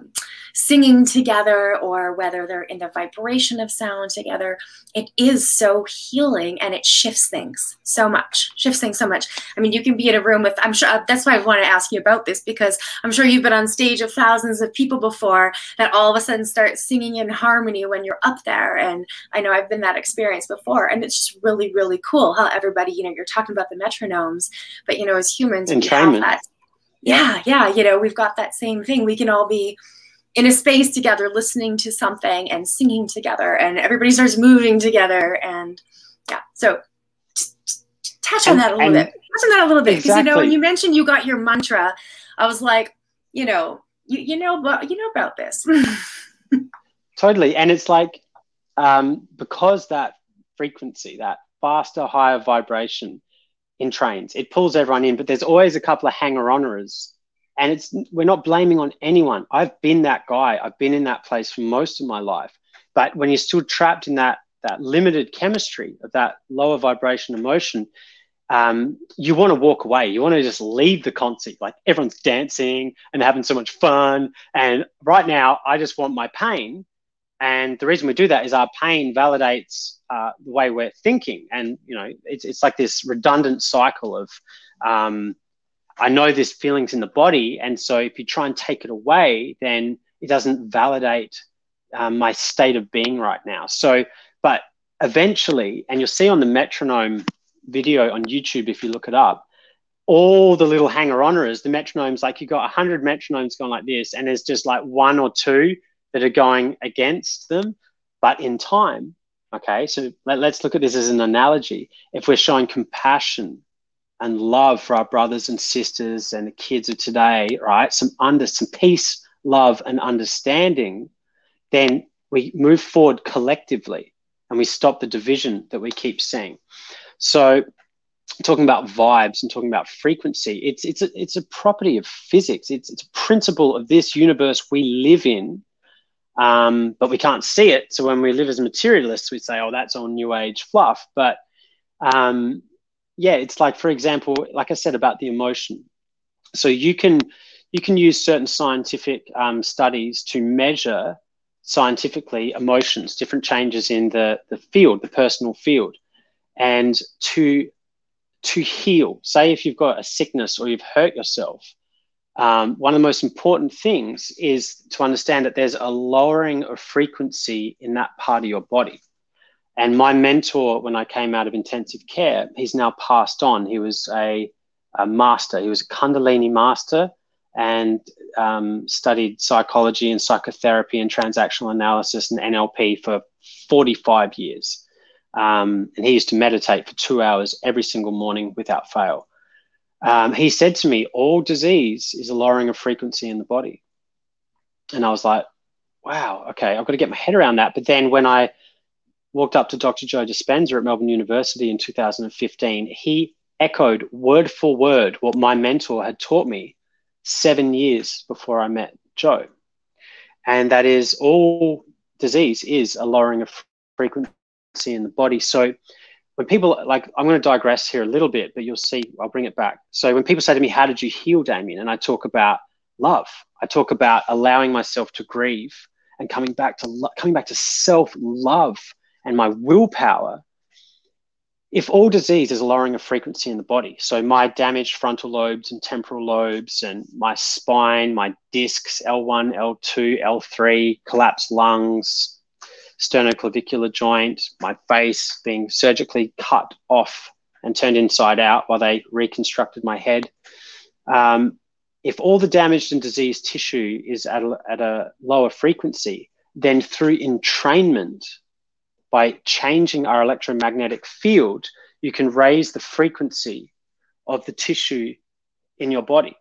singing together or whether they're in the vibration of sound together, it is so healing and it shifts things so much, shifts things so much. I mean, you can be in a room with, I'm sure, that's why I want to ask you about this because I'm sure you've been on stage of thousands of people before that all of a sudden start singing in harmony when you're up there. And I know I've been that experience before. And it's just really, really cool how everybody, you know, you're talking about the metronomes, but, you know, as humans, we have that yeah, yeah, you know, we've got that same thing. We can all be in a space together, listening to something and singing together, and everybody starts moving together. And yeah, so touch on that a little bit. Touch on that a little bit because exactly. you know when you mentioned you got your mantra, I was like, you know, you you know, but you know about this. totally, and it's like um, because that frequency, that faster, higher vibration entrains. It pulls everyone in, but there's always a couple of hanger-oners. And it's we're not blaming on anyone. I've been that guy. I've been in that place for most of my life. But when you're still trapped in that that limited chemistry of that lower vibration emotion, um, you want to walk away. You want to just leave the concert. Like everyone's dancing and having so much fun. And right now, I just want my pain and the reason we do that is our pain validates uh, the way we're thinking. And, you know, it's, it's like this redundant cycle of, um, I know this feeling's in the body. And so if you try and take it away, then it doesn't validate um, my state of being right now. So, but eventually, and you'll see on the metronome video on YouTube, if you look it up, all the little hanger oners, the metronomes, like you've got 100 metronomes going like this, and there's just like one or two that are going against them. But in time, okay, so let, us look at this as an analogy. If we're showing compassion and love for our brothers and sisters and the kids of today, right, some under some peace, love, and understanding, then we move forward collectively and we stop the division that we keep seeing. So talking about vibes and talking about frequency, it's it's a, it's a property of physics. It's it's a principle of this universe we live in um, but we can't see it. So when we live as materialists, we say, "Oh, that's all new age fluff." But um, yeah, it's like, for example, like I said about the emotion. So you can you can use certain scientific um, studies to measure scientifically emotions, different changes in the the field, the personal field, and to to heal. Say if you've got a sickness or you've hurt yourself, um, one of the most important things is to understand that there's a lowering of frequency in that part of your body. And my mentor, when I came out of intensive care, he's now passed on. He was a, a master, he was a Kundalini master and um, studied psychology and psychotherapy and transactional analysis and NLP for 45 years. Um, and he used to meditate for two hours every single morning without fail um, he said to me, all disease is a lowering of frequency in the body. And I was like, wow, okay, I've got to get my head around that. But then when I walked up to Dr. Joe Dispenza at Melbourne University in 2015, he echoed word for word what my mentor had taught me seven years before I met Joe. And that is all disease is a lowering of frequency in the body. So when people like i'm going to digress here a little bit but you'll see i'll bring it back. So when people say to me how did you heal damien? and i talk about love i talk about allowing myself to grieve and coming back to lo- coming back to self love and my willpower. If all disease is lowering of frequency in the body so my damaged frontal lobes and temporal lobes and my spine my discs l1 l2 l3 collapsed lungs sternoclavicular joint, my face being surgically cut off and turned inside out while they reconstructed my head. Um, if all the damaged and diseased tissue is at a, at a lower frequency, then through entrainment, by changing our electromagnetic field, you can raise the frequency of the tissue in your body.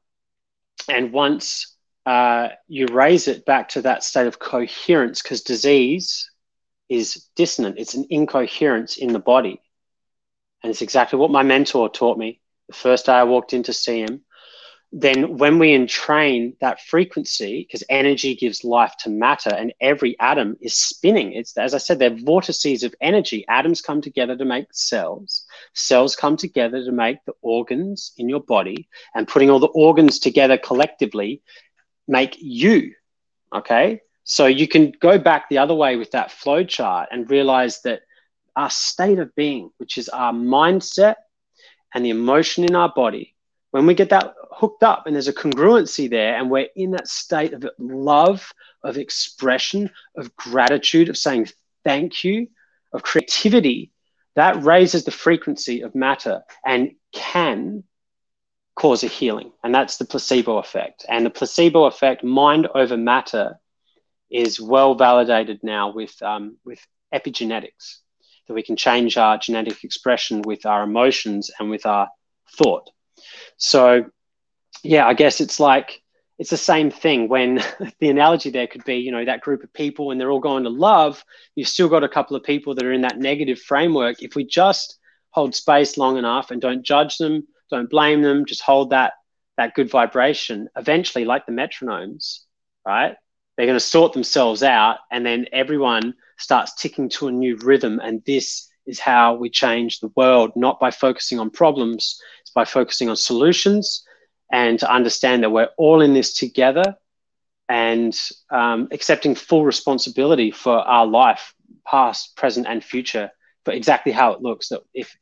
And once uh, you raise it back to that state of coherence, because disease is dissonant. It's an incoherence in the body. And it's exactly what my mentor taught me the first day I walked in to see him. Then, when we entrain that frequency, because energy gives life to matter, and every atom is spinning. It's as I said, they're vortices of energy. Atoms come together to make cells. Cells come together to make the organs in your body, and putting all the organs together collectively make you. Okay. So you can go back the other way with that flow chart and realize that our state of being, which is our mindset and the emotion in our body, when we get that hooked up and there's a congruency there and we're in that state of love, of expression, of gratitude, of saying thank you, of creativity, that raises the frequency of matter and can cause a healing. And that's the placebo effect. And the placebo effect, mind over matter, is well validated now with, um, with epigenetics, that we can change our genetic expression with our emotions and with our thought. So, yeah, I guess it's like it's the same thing when the analogy there could be, you know, that group of people and they're all going to love, you've still got a couple of people that are in that negative framework. If we just hold space long enough and don't judge them, don't blame them, just hold that that good vibration, eventually, like the metronomes, right? They're going to sort themselves out and then everyone starts ticking to a new rhythm. And this is how we change the world, not by focusing on problems, it's by focusing on solutions and to understand that we're all in this together and um, accepting full responsibility for our life, past, present, and future, for exactly how it looks. That if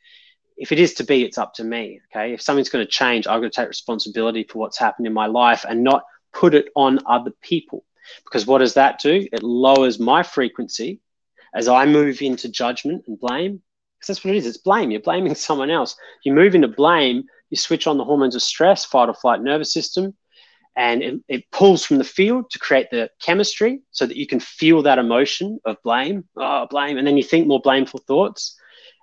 if it is to be, it's up to me. Okay, if something's going to change, I've got to take responsibility for what's happened in my life and not put it on other people. Because what does that do? It lowers my frequency as I move into judgment and blame. Because that's what it is. It's blame. You're blaming someone else. You move into blame, you switch on the hormones of stress, fight or flight nervous system, and it, it, pulls from the field to create the chemistry so that you can feel that emotion of blame, oh, blame, and then you think more blameful thoughts,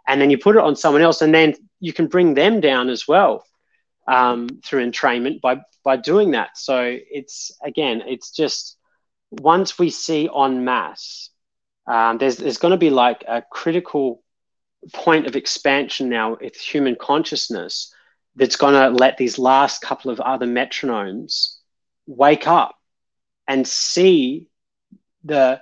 and then you put it on someone else, and then you can bring them down as well um, through entrainment by by doing that. So it's again, it's just once we see en masse, um, there's there's going to be like a critical point of expansion now with human consciousness that's going to let these last couple of other metronomes wake up and see the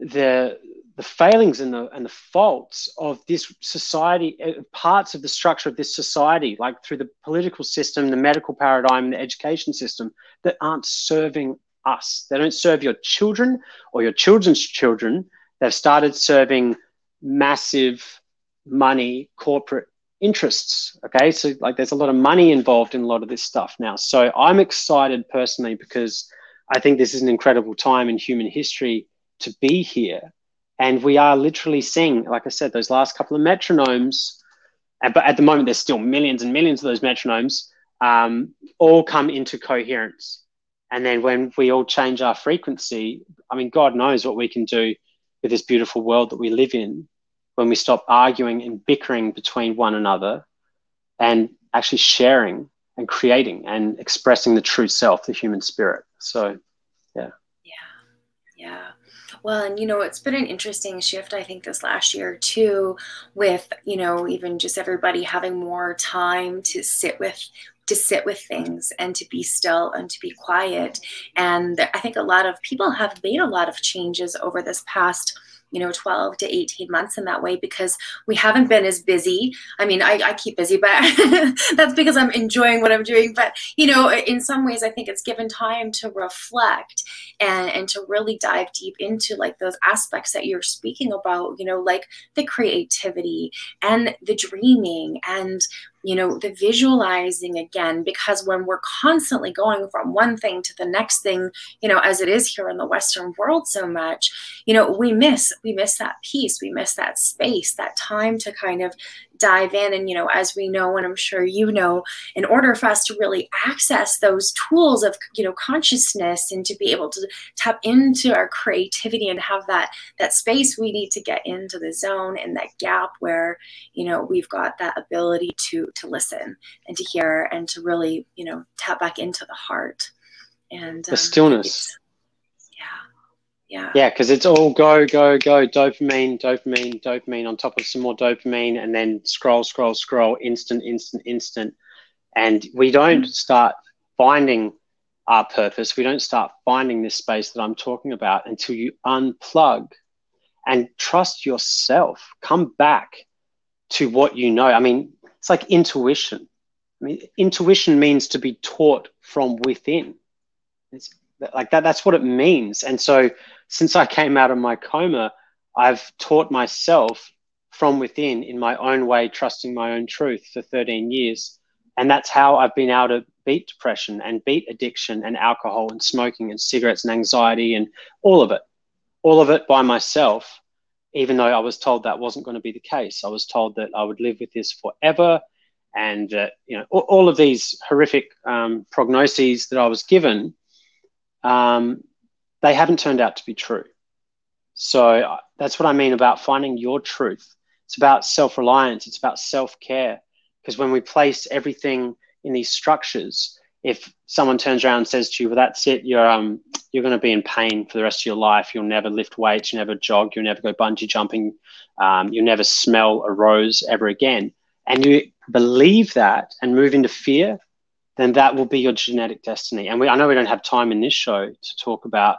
the the failings and the and the faults of this society uh, parts of the structure of this society like through the political system the medical paradigm the education system that aren't serving us they don't serve your children or your children's children they've started serving massive money corporate interests. Okay. So, like, there's a lot of money involved in a lot of this stuff now. So, I'm excited personally because I think this is an incredible time in human history to be here. And we are literally seeing, like I said, those last couple of metronomes, but at the moment, there's still millions and millions of those metronomes, um, all come into coherence. And then when we all change our frequency, I mean, God knows what we can do with this beautiful world that we live in when we stop arguing and bickering between one another and actually sharing and creating and expressing the true self, the human spirit. So, yeah. Yeah. Yeah. Well, and you know, it's been an interesting shift, I think, this last year too, with, you know, even just everybody having more time to sit with to sit with things and to be still and to be quiet. And I think a lot of people have made a lot of changes over this past you know 12 to 18 months in that way because we haven't been as busy i mean i, I keep busy but that's because i'm enjoying what i'm doing but you know in some ways i think it's given time to reflect and and to really dive deep into like those aspects that you're speaking about you know like the creativity and the dreaming and you know, the visualizing again, because when we're constantly going from one thing to the next thing, you know, as it is here in the Western world so much, you know, we miss, we miss that piece, we miss that space, that time to kind of dive in. And, you know, as we know, and I'm sure you know, in order for us to really access those tools of, you know, consciousness and to be able to tap into our creativity and have that, that space, we need to get into the zone and that gap where, you know, we've got that ability to, to listen and to hear and to really, you know, tap back into the heart and the um, stillness yeah. Yeah because it's all go go go dopamine dopamine dopamine on top of some more dopamine and then scroll scroll scroll instant instant instant. And we don't mm-hmm. start finding our purpose. We don't start finding this space that i'm talking about until you unplug and trust yourself. Come back to what you know. I mean it's like intuition. I mean intuition means to be taught from within. It's like that that's what it means. And so since i came out of my coma i've taught myself from within in my own way trusting my own truth for 13 years. And that's how i've been able to beat depression and beat addiction and alcohol and smoking and cigarettes and anxiety and all of it. All of it by myself even though i was told that wasn't going to be the case. I was told that i would live with this forever. And uh, you know all, all, of these horrific um, prognoses that I was given, um, they haven't turned out to be true. So uh, that's what I mean about finding your truth. It's about self reliance. It's about self care. Because when we place everything in these structures, if someone turns around and says to you, "Well, that's it. You're um, you're going to be in pain for the rest of your life. You'll never lift weights. You'll never jog. You'll never go bungee jumping. Um, you'll never smell a rose ever again." And you believe that and move into fear, then that will be your genetic destiny. And we, I know we don't have time in this show to talk about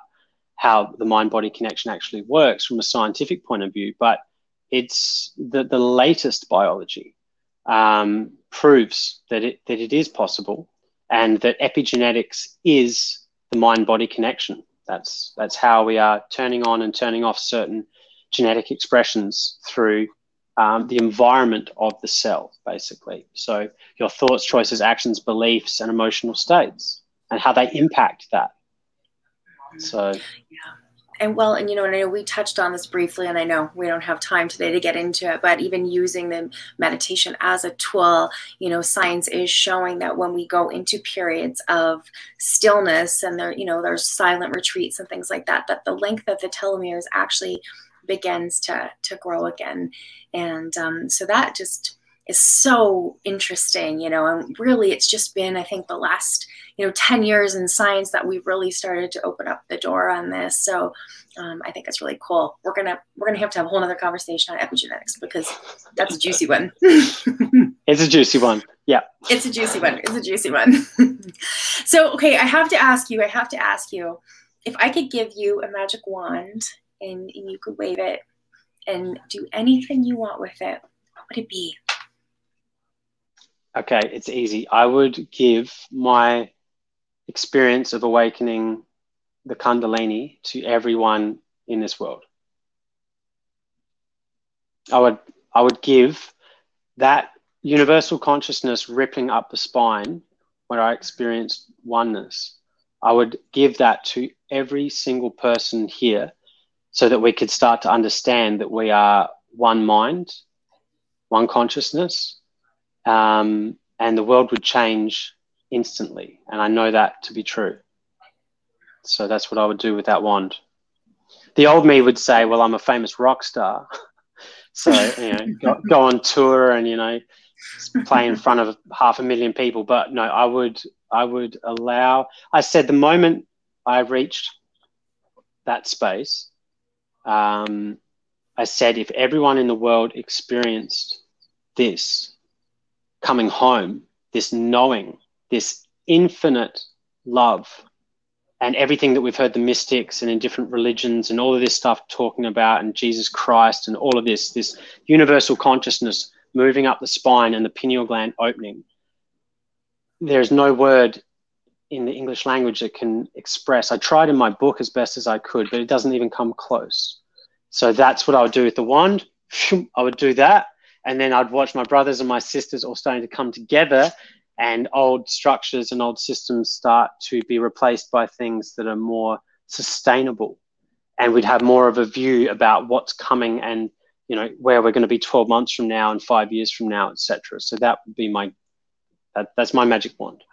how the mind body connection actually works from a scientific point of view, but it's the, the latest biology um, proves that it, that it is possible and that epigenetics is the mind body connection. That's, that's how we are turning on and turning off certain genetic expressions through um, the environment of the cell, basically. So your thoughts, choices, actions, beliefs, and emotional states, and how they impact that. So, yeah. And well, and you know, and I know we touched on this briefly, and I know we don't have time today to get into it, but even using the meditation as a tool, you know, science is showing that when we go into periods of stillness and there, you know, there's silent retreats and things like that, that the length of the telomeres actually begins to to grow again and um, so that just is so interesting you know and really it's just been i think the last you know 10 years in science that we've really started to open up the door on this. So um, i think it's really cool. We're gonna we're gonna have to have a whole other conversation on epigenetics because that's a juicy one. It's a juicy one. Yeah. It's a juicy one. It's a juicy one. So okay i have to ask you i have to ask you if i could give you a magic wand and, and you could wave it and do anything you want with it, what would it be? Okay, it's easy. I would give my experience of awakening the Kundalini to everyone in this world. I would I would give that universal consciousness rippling up the spine where I experienced oneness. I would give that to every single person here so that we could start to understand that we are one mind, one consciousness, um, and the world would change instantly. And I know that to be true. So that's what I would do with that wand. The old me would say, "Well, I'm a famous rock star, so you know, go, go on tour and you know, play in front of half a million people." But no, I would, I would allow. I said the moment I reached that space, um, I said, if everyone in the world experienced this coming home, this knowing, this infinite love, and everything that we've heard the mystics and in different religions and all of this stuff talking about, and Jesus Christ and all of this, this universal consciousness moving up the spine and the pineal gland opening. There's no word in the English language that can express. I tried in my book as best as I could, but it doesn't even come close. So that's what I would do with the wand. I would do that. And then I'd watch my brothers and my sisters all starting to come together and old structures and old systems start to be replaced by things that are more sustainable. And we'd have more of a view about what's coming and you know where we're going to be 12 months from now and five years from now, etc. So that would be my that, that's my magic wand.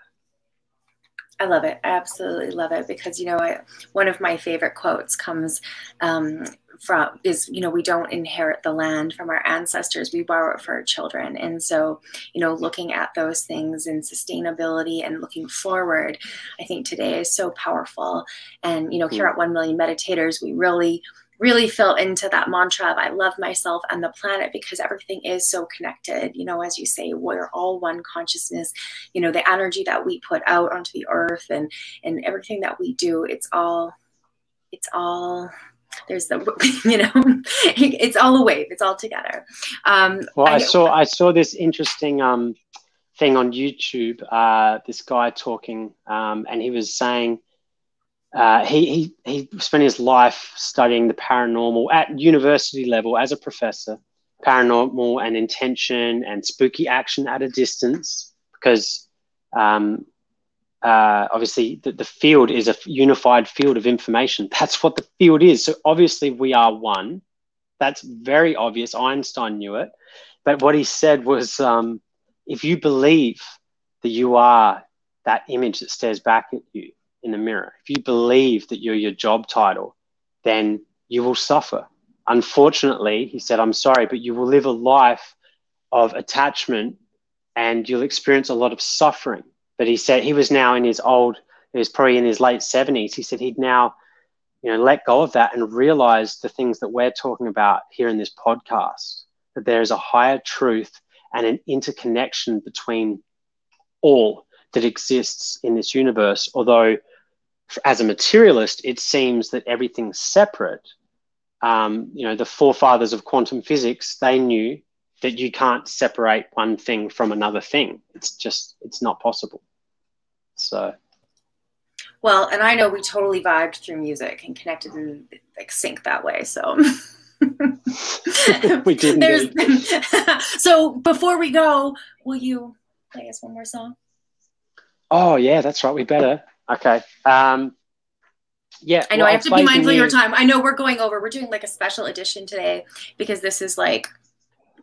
I love it. I absolutely love it because you know I, one of my favorite quotes comes um, from is you know we don't inherit the land from our ancestors we borrow it for our children. And so you know looking at those things and sustainability and looking forward i think today is so powerful. And you know here at 1 million meditators we really really fell into that mantra of I love myself and the planet because everything is so connected. You know, as you say, we're all one consciousness. You know, the energy that we put out onto the earth and and everything that we do, it's all it's all there's the you know it's all a wave it's all together um, well I, I, saw i saw this interesting um, thing on youtube uh, this guy talking um, and he was saying uh, he, he, he spent his life studying the paranormal at university level as a professor, paranormal and intention and spooky action at a distance, because um, uh, obviously the, the field is a unified field of information. That's what the field is. So obviously we are one. That's very obvious. Einstein knew it. But what he said was um, if you believe that you are that image that stares back at you in the mirror, if you believe that you're your job title, then you will suffer. Unfortunately, he said, I'm sorry, but you will live a life of attachment and you'll experience a lot of suffering. But he said he was now in his old, he was probably in his late 70s. He said he'd now, you know, let go of that and realize the things that we're talking about here in this podcast, that there is a higher truth and an interconnection between all that exists in this universe. Although, as a materialist, it seems that everything's separate. Um, you know, the forefathers of quantum physics, they knew that you can't separate one thing from another thing. It's just, it's not possible. So. Well, and I know we totally vibed through music and connected and like sync that way. So. we didn't. so before we go, will you play us one more song? Oh yeah, that's right. We better. Okay. Um, yeah. I know well, I have to be mindful of your time. I know we're going over. We're doing like a special edition today because this is like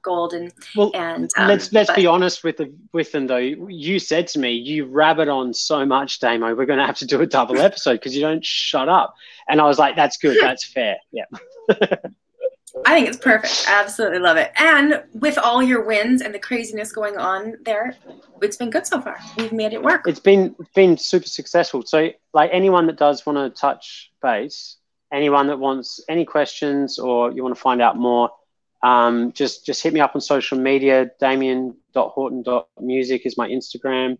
gold and well, and um, let's let's but, be honest with the, with them though. You said to me, you rabbit on so much, Damo. We're going to have to do a double episode because you don't shut up. And I was like, that's good. That's fair. Yeah. I think it's perfect. Absolutely love it. And with all your wins and the craziness going on there, it's been good so far. We've made it work. It's been been super successful. So, like anyone that does want to touch base, anyone that wants any questions or you want to find out more, um, just just hit me up on social media. Damien.horton.music is my Instagram.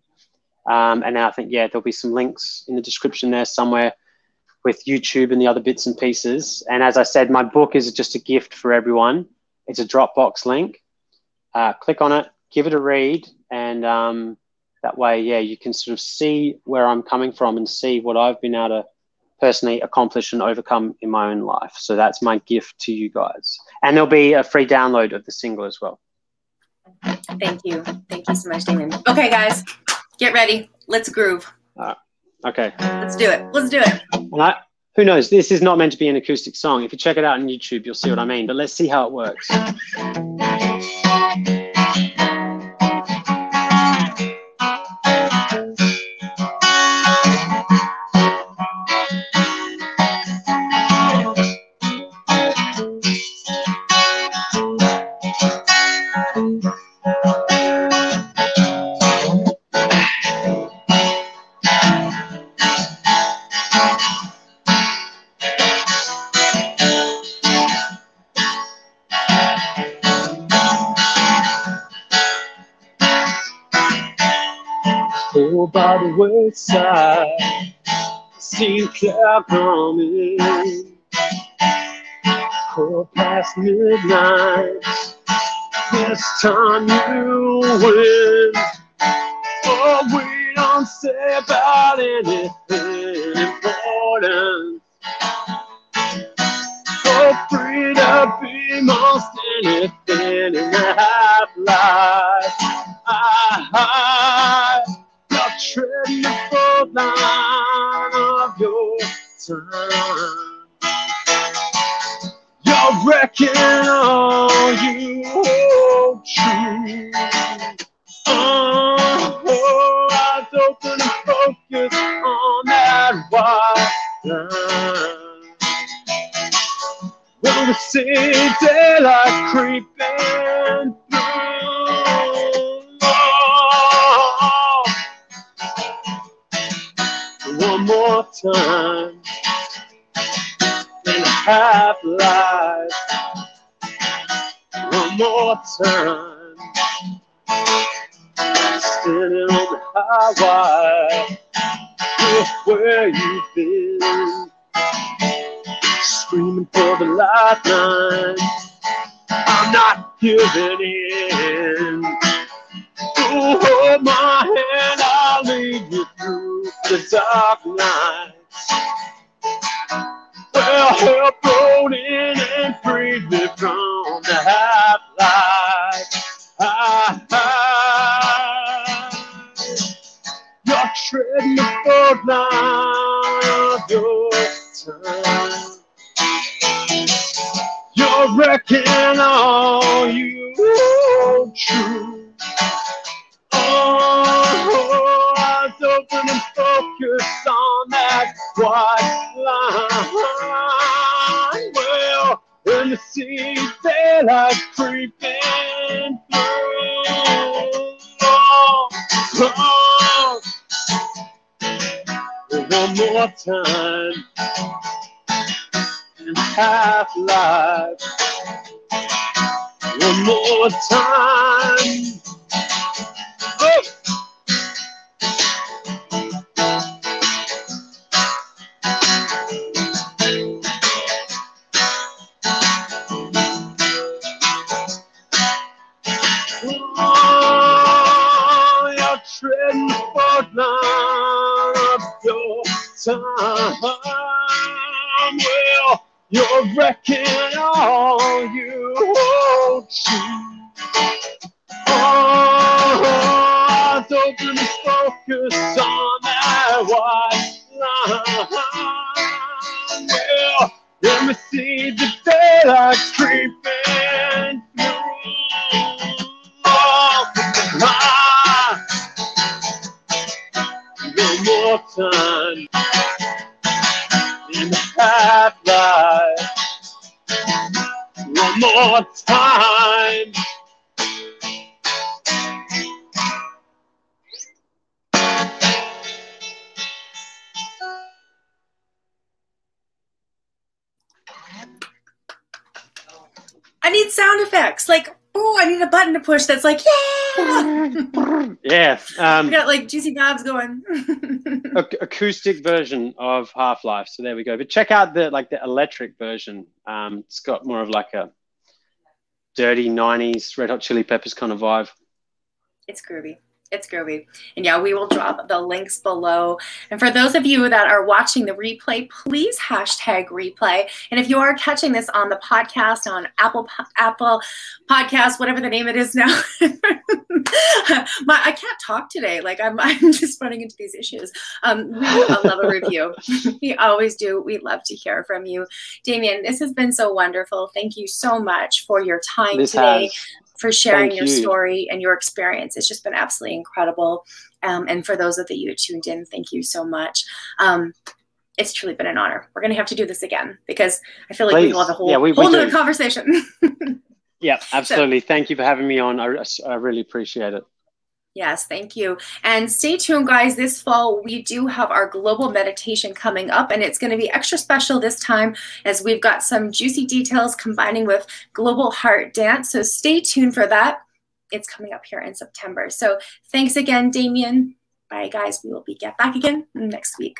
Um, and I think yeah, there'll be some links in the description there somewhere with YouTube and the other bits and pieces. And as I said, my book is just a gift for everyone. It's a Dropbox link. Uh, click on it, give it a read, and um, that way, yeah, you can sort of see where I'm coming from and see what I've been able to personally accomplish and overcome in my own life. So that's my gift to you guys. And there'll be a free download of the single as well. Thank you. Thank you so much, Damien. Okay, guys, get ready. Let's groove. Okay. Let's do it. Let's do it. I, who knows? This is not meant to be an acoustic song. If you check it out on YouTube, you'll see what I mean. But let's see how it works. The cloud coming. Quarter past midnight, this time you win. Oh, we don't say about anything important. So free to be most anything in that life. I, I the time. You're wrecking all you hold true. Oh, uh-huh, oh, eyes open and focus on that line. Will we see daylight creeping more time in a half life. One more time. Standing on the highway where you've been. Screaming for the lifeline. I'm not giving in. Oh, hold my hand, I'll lead you through the dark nights. Well, help roll in and freed me from the half life. Ah, ah. I, you're treading the borderline of your time. You're wrecking all you hold true. White line. Well, when the see daylight creeping through. Oh, oh. One more time and half life. One more time. Time. Well, you're wrecking all you hold to. Oh, open and focus on that white line. Well, let me see the daylight creeping More time. I need sound effects. Like, oh, I need a button to push that's like, yeah. Yeah. we Um, got like juicy babs going. ac- acoustic version of Half Life. So there we go. But check out the like the electric version. Um, it's got more of like a dirty '90s Red Hot Chili Peppers kind of vibe. it's groovy. It's groovy. And yeah, we will drop the links below. And for those of you that are watching the replay, please hashtag replay. And if you are catching this on the podcast, on Apple Apple Podcast, whatever the name it is now, my, I can't talk today. Like I'm, I'm just running into these issues. Um, we love a review. we always do. We love to hear from you, Damien. This has been so wonderful. Thank you so much for your time This today has for sharing Thank your you. story and your experience. It's just been absolutely incredible. Um, and for those of you who tuned in, thank you so much. Um, it's truly been an honor. We're going to have to do this again because I feel like we Please. will have a whole, Yeah, we- we whole do. conversation. yeah, absolutely. Thank you for having me on. I, I really appreciate it. Yes, thank you. And stay tuned, guys. This fall, we do have our global meditation coming up, and it's going to be extra special this time as we've got some juicy details combining with global heart dance. So stay tuned for that. It's coming up here in September. So thanks again, Damien. Bye, guys. We will be get back again next week.